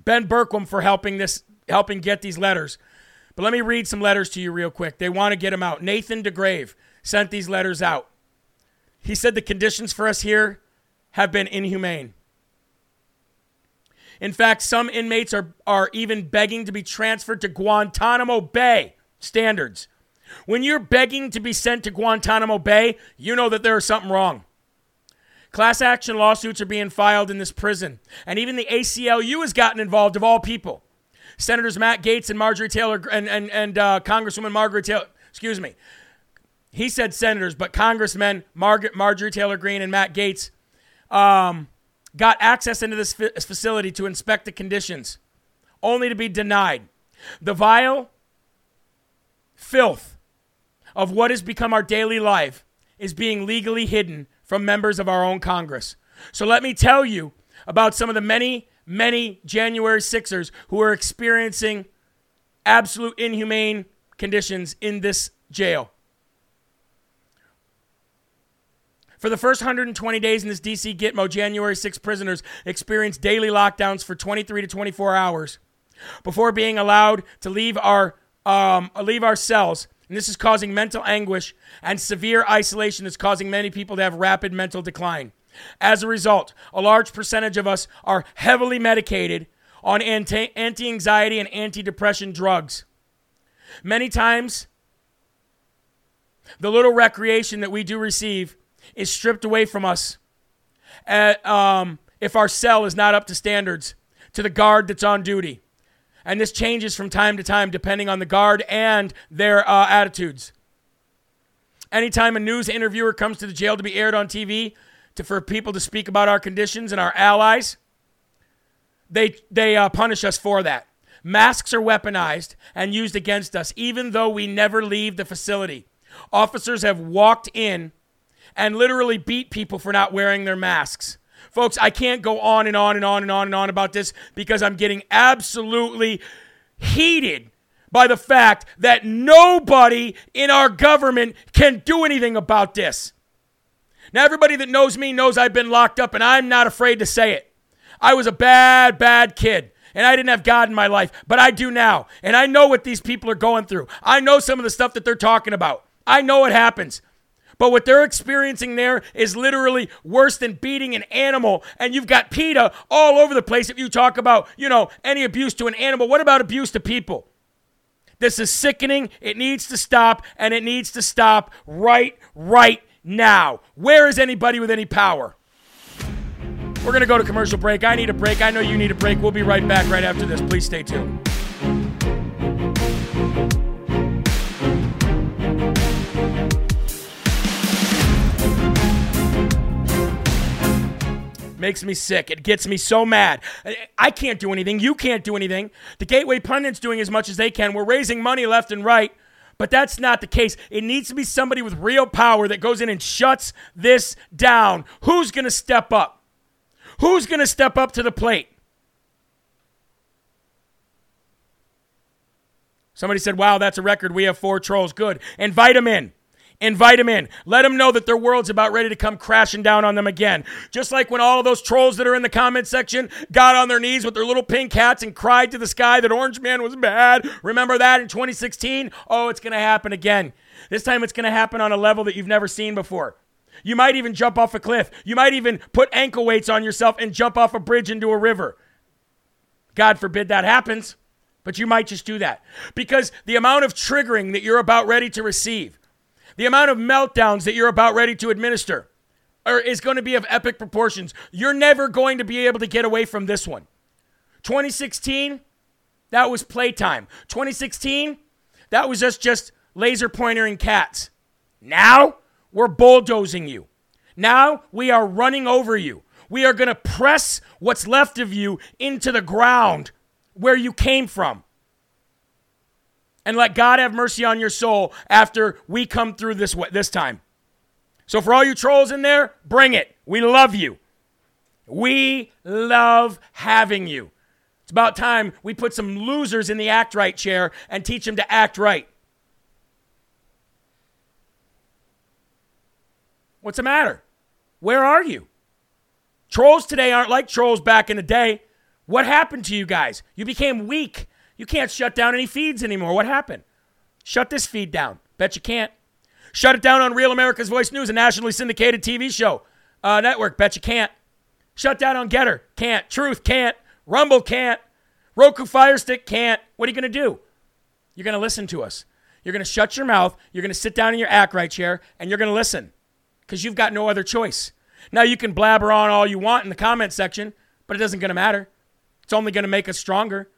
Ben Bergquam for helping this helping get these letters. But let me read some letters to you real quick. They want to get them out. Nathan DeGrave sent these letters out. He said the conditions for us here have been inhumane. In fact, some inmates are, are even begging to be transferred to Guantanamo Bay standards. When you're begging to be sent to Guantanamo Bay, you know that there is something wrong. Class action lawsuits are being filed in this prison. And even the ACLU has gotten involved, of all people. Senators Matt Gaetz and Marjorie Taylor and, and, and uh, Congresswoman Margaret Taylor, excuse me. He said senators, but Congressmen Margaret, Marjorie Taylor Greene and Matt Gaetz um, got access into this facility to inspect the conditions, only to be denied. The vile filth of what has become our daily life is being legally hidden from members of our own Congress. So let me tell you about some of the many, many January Sixers who are experiencing absolute inhumane conditions in this jail. For the first 120 days in this DC Gitmo, January 6 prisoners experienced daily lockdowns for 23 to 24 hours before being allowed to leave our um, leave our cells and this is causing mental anguish and severe isolation that's causing many people to have rapid mental decline. As a result, a large percentage of us are heavily medicated on anti anxiety and anti depression drugs. Many times, the little recreation that we do receive is stripped away from us at, um, if our cell is not up to standards to the guard that's on duty. And this changes from time to time depending on the guard and their uh, attitudes. Anytime a news interviewer comes to the jail to be aired on TV to, for people to speak about our conditions and our allies, they, they uh, punish us for that. Masks are weaponized and used against us, even though we never leave the facility. Officers have walked in and literally beat people for not wearing their masks. Folks, I can't go on and on and on and on and on about this because I'm getting absolutely heated by the fact that nobody in our government can do anything about this. Now, everybody that knows me knows I've been locked up, and I'm not afraid to say it. I was a bad, bad kid, and I didn't have God in my life, but I do now. And I know what these people are going through. I know some of the stuff that they're talking about. I know it happens. But what they're experiencing there is literally worse than beating an animal. And you've got PETA all over the place if you talk about, you know, any abuse to an animal. What about abuse to people? This is sickening. It needs to stop, and it needs to stop right, right now. Where is anybody with any power? We're going to go to commercial break. I need a break. I know you need a break. We'll be right back right after this. Please stay tuned. Makes me sick. It gets me so mad. I can't do anything. You can't do anything. The Gateway Pundit's doing as much as they can. We're raising money left and right. But that's not the case. It needs to be somebody with real power that goes in and shuts this down. Who's going to step up? Who's going to step up to the plate? Somebody said, Wow, that's a record. We have four trolls. Good. Invite them in. Invite them in. Let them know that their world's about ready to come crashing down on them again. Just like when all of those trolls that are in the comment section got on their knees with their little pink hats and cried to the sky that Orange Man was bad. Remember that in 2016? Oh, it's going to happen again. This time it's going to happen on a level that you've never seen before. You might even jump off a cliff. You might even put ankle weights on yourself and jump off a bridge into a river. God forbid that happens, but you might just do that. Because the amount of triggering that you're about ready to receive, the amount of meltdowns that you're about ready to administer are, is going to be of epic proportions. You're never going to be able to get away from this one. 2016, that was playtime. 2016, that was just just laser pointering cats. Now, we're bulldozing you. Now, we are running over you. We are going to press what's left of you into the ground where you came from and let God have mercy on your soul after we come through this way, this time. So for all you trolls in there, bring it. We love you. We love having you. It's about time we put some losers in the act right chair and teach them to act right. What's the matter? Where are you? Trolls today aren't like trolls back in the day. What happened to you guys? You became weak. You can't shut down any feeds anymore. What happened? Shut this feed down. Bet you can't. Shut it down on Real America's Voice News, a nationally syndicated TV show uh, network. Bet you can't. Shut down on Gettr. Can't. Truth can't. Rumble can't. Roku Fire Stick can't. What are you going to do? You're going to listen to us. You're going to shut your mouth. You're going to sit down in your act right chair and you're going to listen because you've got no other choice. Now you can blabber on all you want in the comment section, but it doesn't going to matter. It's only going to make us stronger.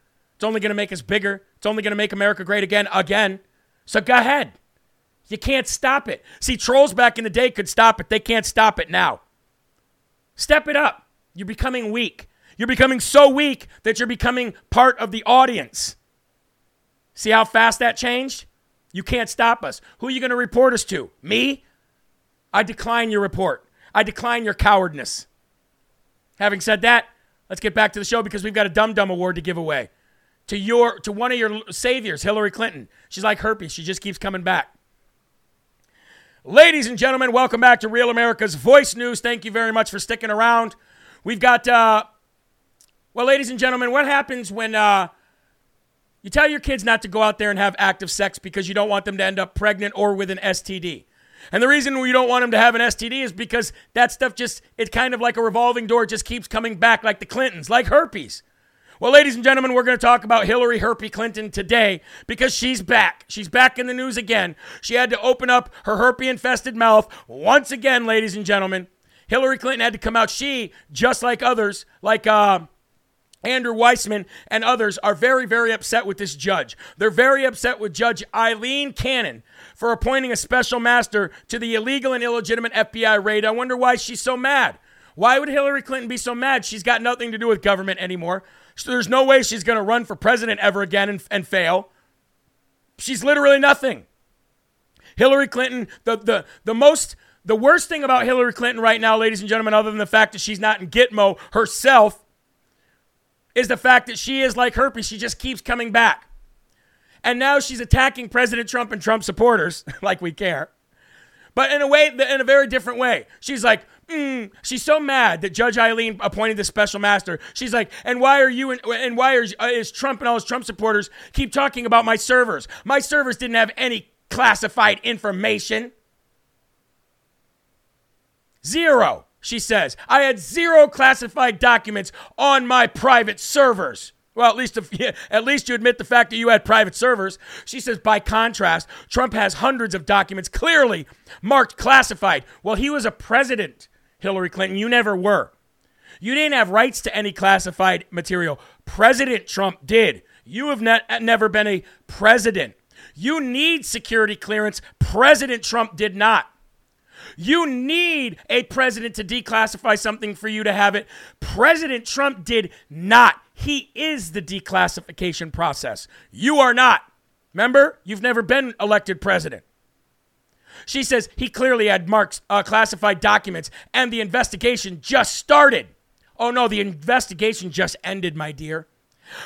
It's only going to make us bigger. It's only going to make America great again, again. So go ahead. You can't stop it. See, trolls back in the day could stop it. They can't stop it now. Step it up. You're becoming weak. You're becoming so weak that you're becoming part of the audience. See how fast that changed? You can't stop us. Who are you going to report us to? Me? I decline your report. I decline your cowardness. Having said that, let's get back to the show because we've got a Dum Dum Award to give away to your to one of your saviors, Hillary Clinton. She's like herpes. She just keeps coming back. Ladies and gentlemen, welcome back to Real America's Voice News. Thank you very much for sticking around. We've got, uh, well, ladies and gentlemen, what happens when uh, you tell your kids not to go out there and have active sex because you don't want them to end up pregnant or with an STD? And the reason we don't want them to have an STD is because that stuff just, it's kind of like a revolving door, just keeps coming back like the Clintons, like herpes. Well, ladies and gentlemen, we're going to talk about Hillary Herpy Clinton today because she's back. She's back in the news again. She had to open up her herpy infested mouth once again, ladies and gentlemen. Hillary Clinton had to come out. She, just like others, like uh, Andrew Weissmann and others, are very, very upset with this judge. They're very upset with Judge Eileen Cannon for appointing a special master to the illegal and illegitimate FBI raid. I wonder why she's so mad. Why would Hillary Clinton be so mad? She's got nothing to do with government anymore. So there's no way she's going to run for president ever again and, and fail. She's literally nothing. Hillary Clinton, the, the, the most, the worst thing about Hillary Clinton right now, ladies and gentlemen, other than the fact that she's not in Gitmo herself, is the fact that she is like herpes. She just keeps coming back. And now she's attacking President Trump and Trump supporters, like we care. But in a way, in a very different way. She's like, mm. she's so mad that Judge Eileen appointed the special master. She's like, and why are you and, and why is, uh, is Trump and all his Trump supporters keep talking about my servers? My servers didn't have any classified information. Zero, she says. I had zero classified documents on my private servers. Well, at least if, yeah, at least you admit the fact that you had private servers. She says, by contrast, Trump has hundreds of documents clearly marked classified. Well, he was a president, Hillary Clinton. You never were. You didn't have rights to any classified material. President Trump did. You have ne- uh, never been a president. You need security clearance. President Trump did not. You need a president to declassify something for you to have it. President Trump did not. He is the declassification process. You are not. Remember, you've never been elected president. She says he clearly had marked uh, classified documents and the investigation just started. Oh no, the investigation just ended, my dear.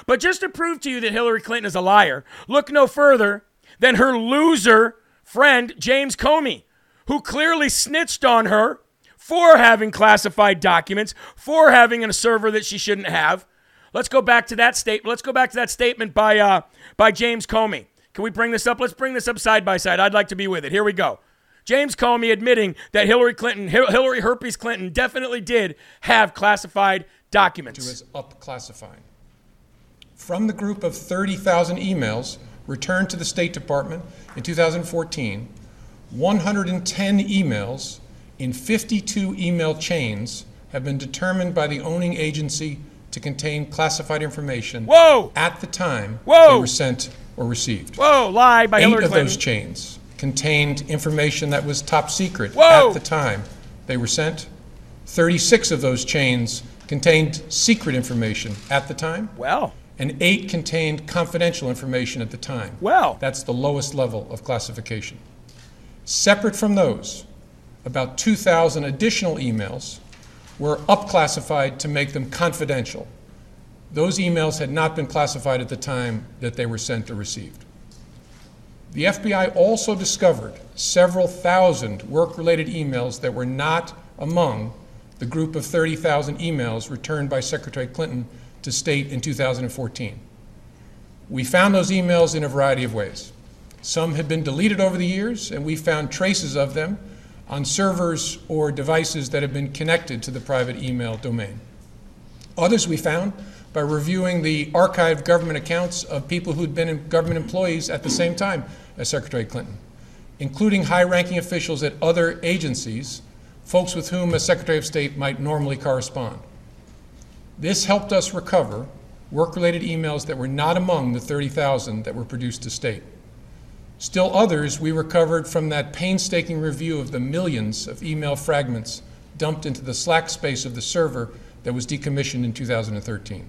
But just to prove to you that Hillary Clinton is a liar, look no further than her loser friend, James Comey, who clearly snitched on her for having classified documents, for having a server that she shouldn't have. Let's go back to that statement. Let's go back to that statement by uh, by James Comey. Can we bring this up? Let's bring this up side by side. I'd like to be with it. Here we go. James Comey admitting that Hillary Clinton, Hillary Herpes Clinton, definitely did have classified documents. To his up classifying. From the group of 30,000 emails returned to the State Department in 2014, 110 emails in 52 email chains have been determined by the owning agency to contain classified information Whoa! at the time Whoa! they were sent or received. Whoa, lie by Eight Hillary of Clinton. those chains contained information that was top secret Whoa! at the time they were sent. 36 of those chains contained secret information at the time, well, and eight contained confidential information at the time. well. That's the lowest level of classification. Separate from those, about 2,000 additional emails were upclassified to make them confidential. Those emails had not been classified at the time that they were sent or received. The FBI also discovered several thousand work related emails that were not among the group of 30,000 emails returned by Secretary Clinton to state in 2014. We found those emails in a variety of ways. Some had been deleted over the years, and we found traces of them on servers or devices that have been connected to the private email domain. Others we found by reviewing the archived government accounts of people who'd been government employees at the same time as Secretary Clinton, including high ranking officials at other agencies, folks with whom a Secretary of State might normally correspond. This helped us recover work related emails that were not among the 30,000 that were produced to state. Still others we recovered from that painstaking review of the millions of email fragments dumped into the slack space of the server that was decommissioned in 2013.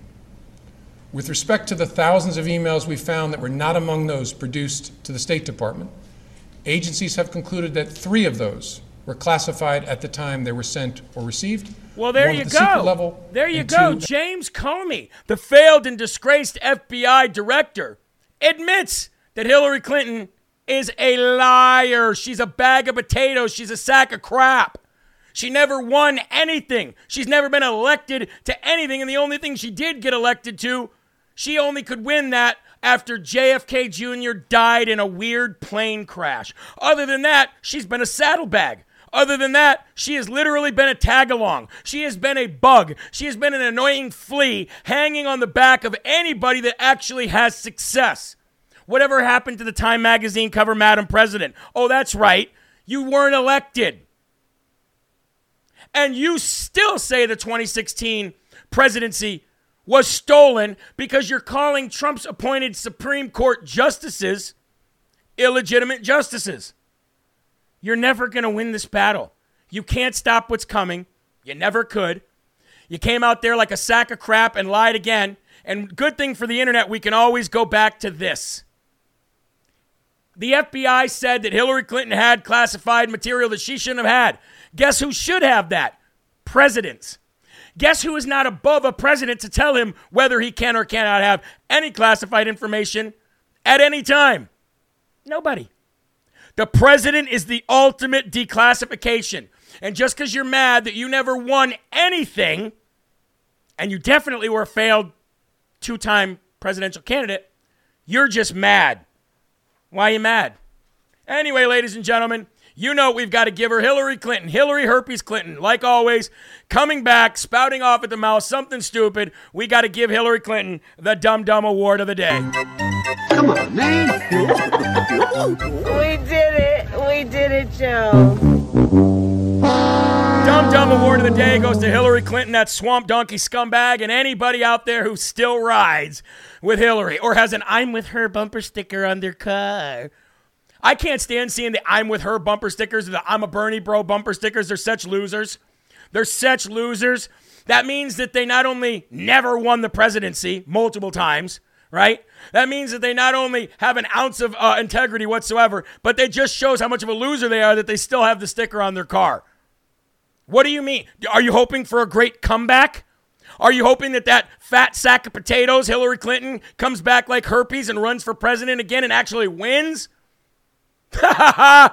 With respect to the thousands of emails we found that were not among those produced to the State Department, agencies have concluded that three of those were classified at the time they were sent or received. Well, there one you the go. level, there you go. two- James Comey, the failed and disgraced FBI director, admits that Hillary Clinton is a liar. She's a bag of potatoes. She's a sack of crap. She never won anything. She's never been elected to anything. And the only thing she did get elected to, she only could win that after JFK Jr. died in a weird plane crash. Other than that, she's been a saddlebag. Other than that, she has literally been a tag along. She has been a bug. She has been an annoying flea hanging on the back of anybody that actually has success. Whatever happened to the Time magazine cover Madam President? Oh, that's right. You weren't elected. And you still say the 2016 presidency was stolen because you're calling Trump's appointed Supreme Court justices illegitimate justices. You're never going to win this battle. You can't stop what's coming. You never could. You came out there like a sack of crap and lied again. And good thing for the internet, we can always go back to this. The FBI said that Hillary Clinton had classified material that she shouldn't have had. Guess who should have that? Presidents. Guess who is not above a president to tell him whether he can or cannot have any classified information at any time? Nobody. The president is the ultimate declassification. And just because you're mad that you never won anything, and you definitely were a failed two time presidential candidate, you're just mad. Why are you mad? Anyway, ladies and gentlemen, you know we've got to give her Hillary Clinton, Hillary Herpes Clinton, like always, coming back, spouting off at the mouth, something stupid. We got to give Hillary Clinton the Dumb Dumb Award of the day. Come on, man. we did it. We did it, Joe. Dumb Dumb Award of the Day goes to Hillary Clinton, that swamp donkey scumbag, and anybody out there who still rides with Hillary or has an I'm with her bumper sticker on their car. I can't stand seeing the I'm with her bumper stickers or the I'm a Bernie bro bumper stickers. They're such losers. They're such losers. That means that they not only never won the presidency multiple times, right? That means that they not only have an ounce of uh, integrity whatsoever, but they just shows how much of a loser they are that they still have the sticker on their car. What do you mean? Are you hoping for a great comeback? Are you hoping that that fat sack of potatoes, Hillary Clinton, comes back like herpes and runs for president again and actually wins?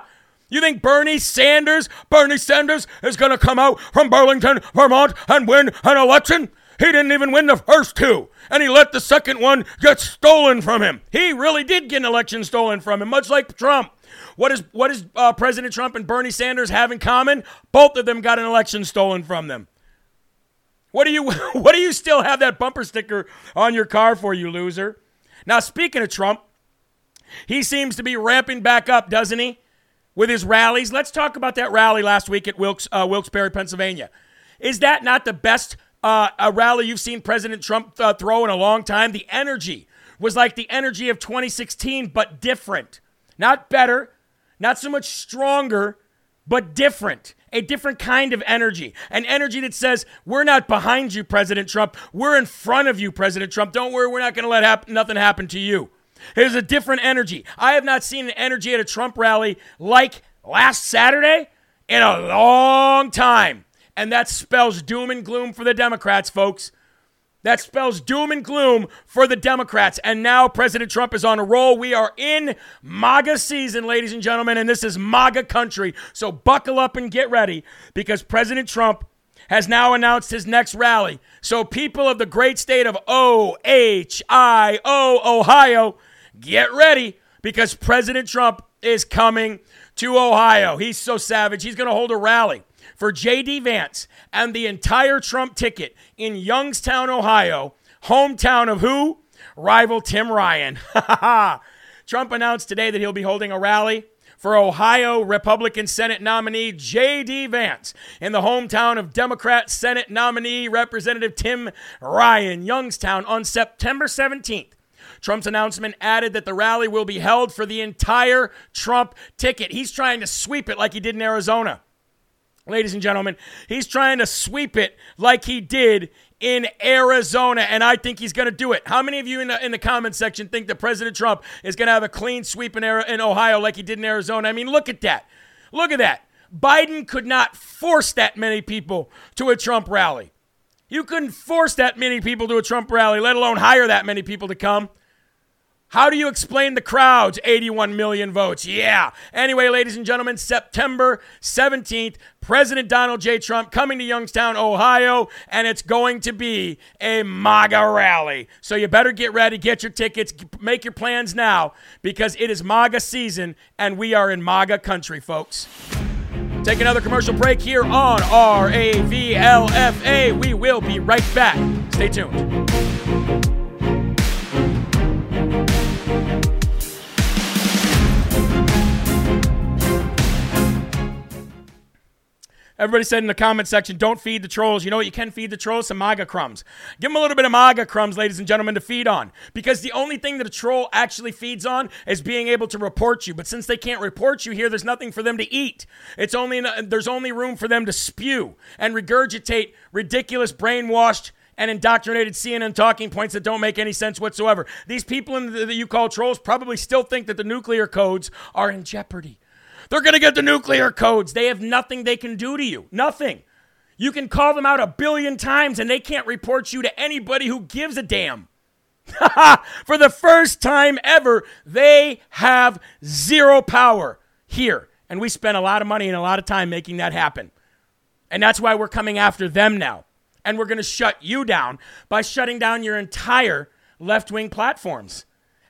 you think Bernie Sanders, Bernie Sanders is going to come out from Burlington, Vermont and win an election? He didn't even win the first two, and he let the second one get stolen from him. He really did get an election stolen from him, much like Trump. What is what does uh, President Trump and Bernie Sanders have in common? Both of them got an election stolen from them. What do you what do you still have that bumper sticker on your car for, you loser? Now, speaking of Trump, he seems to be ramping back up, doesn't he? With his rallies. Let's talk about that rally last week at Wilkes, uh, Wilkes-Barre, Pennsylvania. Is that not the best uh, a rally you've seen President Trump uh, throw in a long time? The energy was like the energy of 2016, but different. Not better, not so much stronger, but different. A different kind of energy. An energy that says, We're not behind you, President Trump. We're in front of you, President Trump. Don't worry, we're not going to let hap- nothing happen to you. There's a different energy. I have not seen an energy at a Trump rally like last Saturday in a long time. And that spells doom and gloom for the Democrats, folks. That spells doom and gloom for the Democrats. And now President Trump is on a roll. We are in MAGA season, ladies and gentlemen, and this is MAGA country. So buckle up and get ready because President Trump has now announced his next rally. So, people of the great state of O H I O, Ohio, get ready because President Trump is coming to Ohio. He's so savage. He's going to hold a rally for J.D. Vance and the entire Trump ticket in Youngstown, Ohio, hometown of who? Rival Tim Ryan. Trump announced today that he'll be holding a rally for Ohio Republican Senate nominee J.D. Vance in the hometown of Democrat Senate nominee Representative Tim Ryan, Youngstown, on September 17th. Trump's announcement added that the rally will be held for the entire Trump ticket. He's trying to sweep it like he did in Arizona. Ladies and gentlemen, he's trying to sweep it like he did in Arizona, and I think he's going to do it. How many of you in the, in the comment section think that President Trump is going to have a clean sweep in, in Ohio like he did in Arizona? I mean, look at that. Look at that. Biden could not force that many people to a Trump rally. You couldn't force that many people to a Trump rally, let alone hire that many people to come. How do you explain the crowds? 81 million votes. Yeah. Anyway, ladies and gentlemen, September 17th, President Donald J. Trump coming to Youngstown, Ohio, and it's going to be a MAGA rally. So you better get ready, get your tickets, make your plans now because it is MAGA season and we are in MAGA country, folks. Take another commercial break here on RAVLFA. We will be right back. Stay tuned. Everybody said in the comment section, don't feed the trolls. You know what? You can feed the trolls some MAGA crumbs. Give them a little bit of MAGA crumbs, ladies and gentlemen, to feed on. Because the only thing that a troll actually feeds on is being able to report you. But since they can't report you here, there's nothing for them to eat. It's only there's only room for them to spew and regurgitate ridiculous, brainwashed, and indoctrinated CNN talking points that don't make any sense whatsoever. These people the, that you call trolls probably still think that the nuclear codes are in jeopardy. They're going to get the nuclear codes. They have nothing they can do to you. Nothing. You can call them out a billion times and they can't report you to anybody who gives a damn. For the first time ever, they have zero power here. And we spent a lot of money and a lot of time making that happen. And that's why we're coming after them now. And we're going to shut you down by shutting down your entire left wing platforms.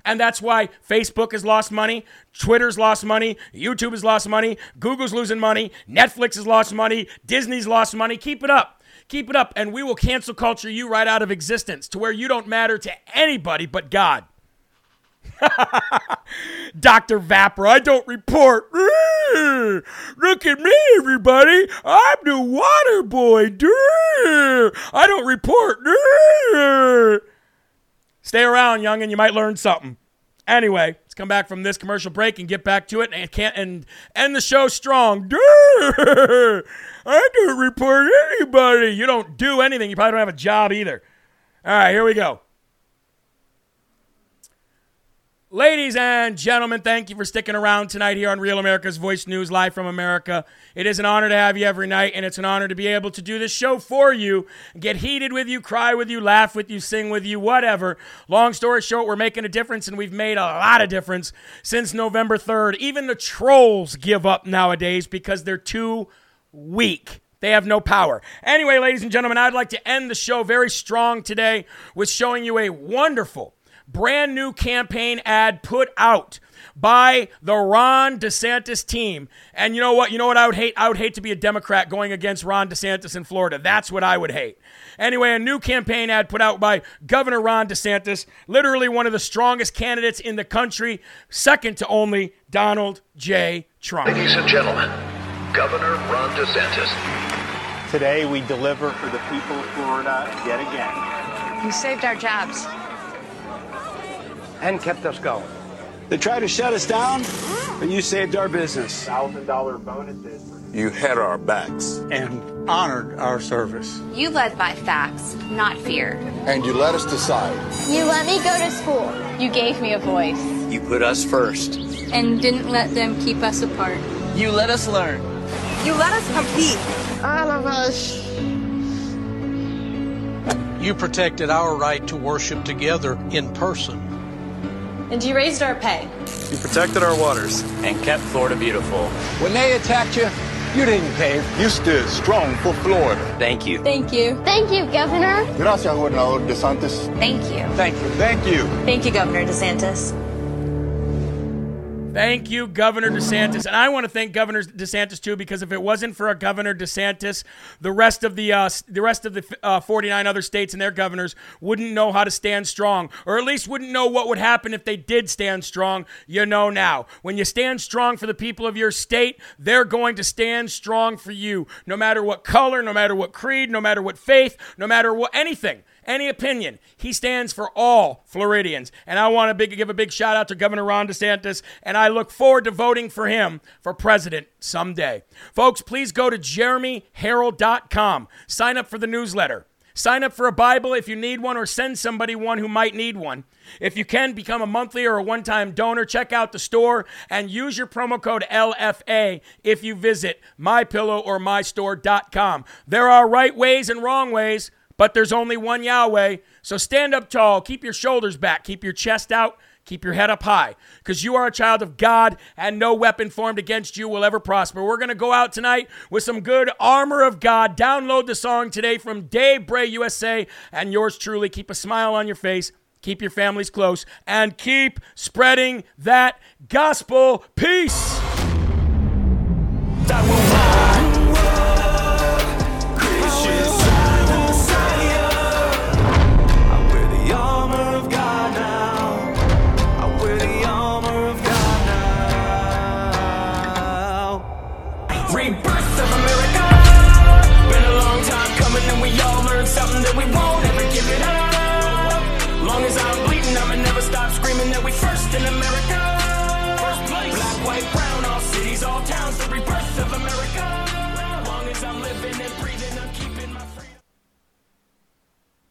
And that's why Facebook has lost money, Twitter's lost money, YouTube has lost money, Google's losing money, Netflix has lost money, Disney's lost money. Keep it up. Keep it up, and we will cancel culture you right out of existence to where you don't matter to anybody but God. Dr. Vapor, I don't report. Look at me, everybody. I'm the water boy. I don't report. Stay around, young, and you might learn something. Anyway, let's come back from this commercial break and get back to it and can't and end the show strong. I don't report anybody. You don't do anything. You probably don't have a job either. All right, here we go. Ladies and gentlemen, thank you for sticking around tonight here on Real America's Voice News, live from America. It is an honor to have you every night, and it's an honor to be able to do this show for you, get heated with you, cry with you, laugh with you, sing with you, whatever. Long story short, we're making a difference, and we've made a lot of difference since November 3rd. Even the trolls give up nowadays because they're too weak. They have no power. Anyway, ladies and gentlemen, I'd like to end the show very strong today with showing you a wonderful brand new campaign ad put out by the Ron DeSantis team. And you know what? You know what I would hate? I would hate to be a Democrat going against Ron DeSantis in Florida. That's what I would hate. Anyway, a new campaign ad put out by Governor Ron DeSantis, literally one of the strongest candidates in the country, second to only Donald J. Trump. Ladies and gentlemen, Governor Ron DeSantis. Today we deliver for the people of Florida yet again. You saved our jobs and kept us going. They tried to shut us down, but you saved our business. Thousand dollar bonuses. You had our backs and honored our service. You led by facts, not fear. And you let us decide. You let me go to school. You gave me a voice. You put us first. And didn't let them keep us apart. You let us learn. You let us compete. All of us. You protected our right to worship together in person. And you raised our pay. You protected our waters. And kept Florida beautiful. When they attacked you, you didn't cave. You stood strong for Florida. Thank you. Thank you. Thank you, Governor. Gracias, Gobernador DeSantis. Thank you. Thank you. Thank you. Thank you, Governor DeSantis. Thank you, Governor DeSantis. And I want to thank Governor DeSantis too, because if it wasn't for a Governor DeSantis, the rest of the uh, the rest of the uh, 49 other states and their governors wouldn't know how to stand strong, or at least wouldn't know what would happen if they did stand strong. You know now. When you stand strong for the people of your state, they're going to stand strong for you, no matter what color, no matter what creed, no matter what faith, no matter what anything any opinion. He stands for all Floridians. And I want to big, give a big shout out to Governor Ron DeSantis, and I look forward to voting for him for president someday. Folks, please go to jeremyherrell.com. Sign up for the newsletter. Sign up for a Bible if you need one, or send somebody one who might need one. If you can, become a monthly or a one time donor. Check out the store and use your promo code LFA if you visit mypillow or mystore.com. There are right ways and wrong ways. But there's only one Yahweh. So stand up tall, keep your shoulders back, keep your chest out, keep your head up high, because you are a child of God and no weapon formed against you will ever prosper. We're going to go out tonight with some good armor of God. Download the song today from Dave Bray USA and yours truly. Keep a smile on your face, keep your families close, and keep spreading that gospel. Peace.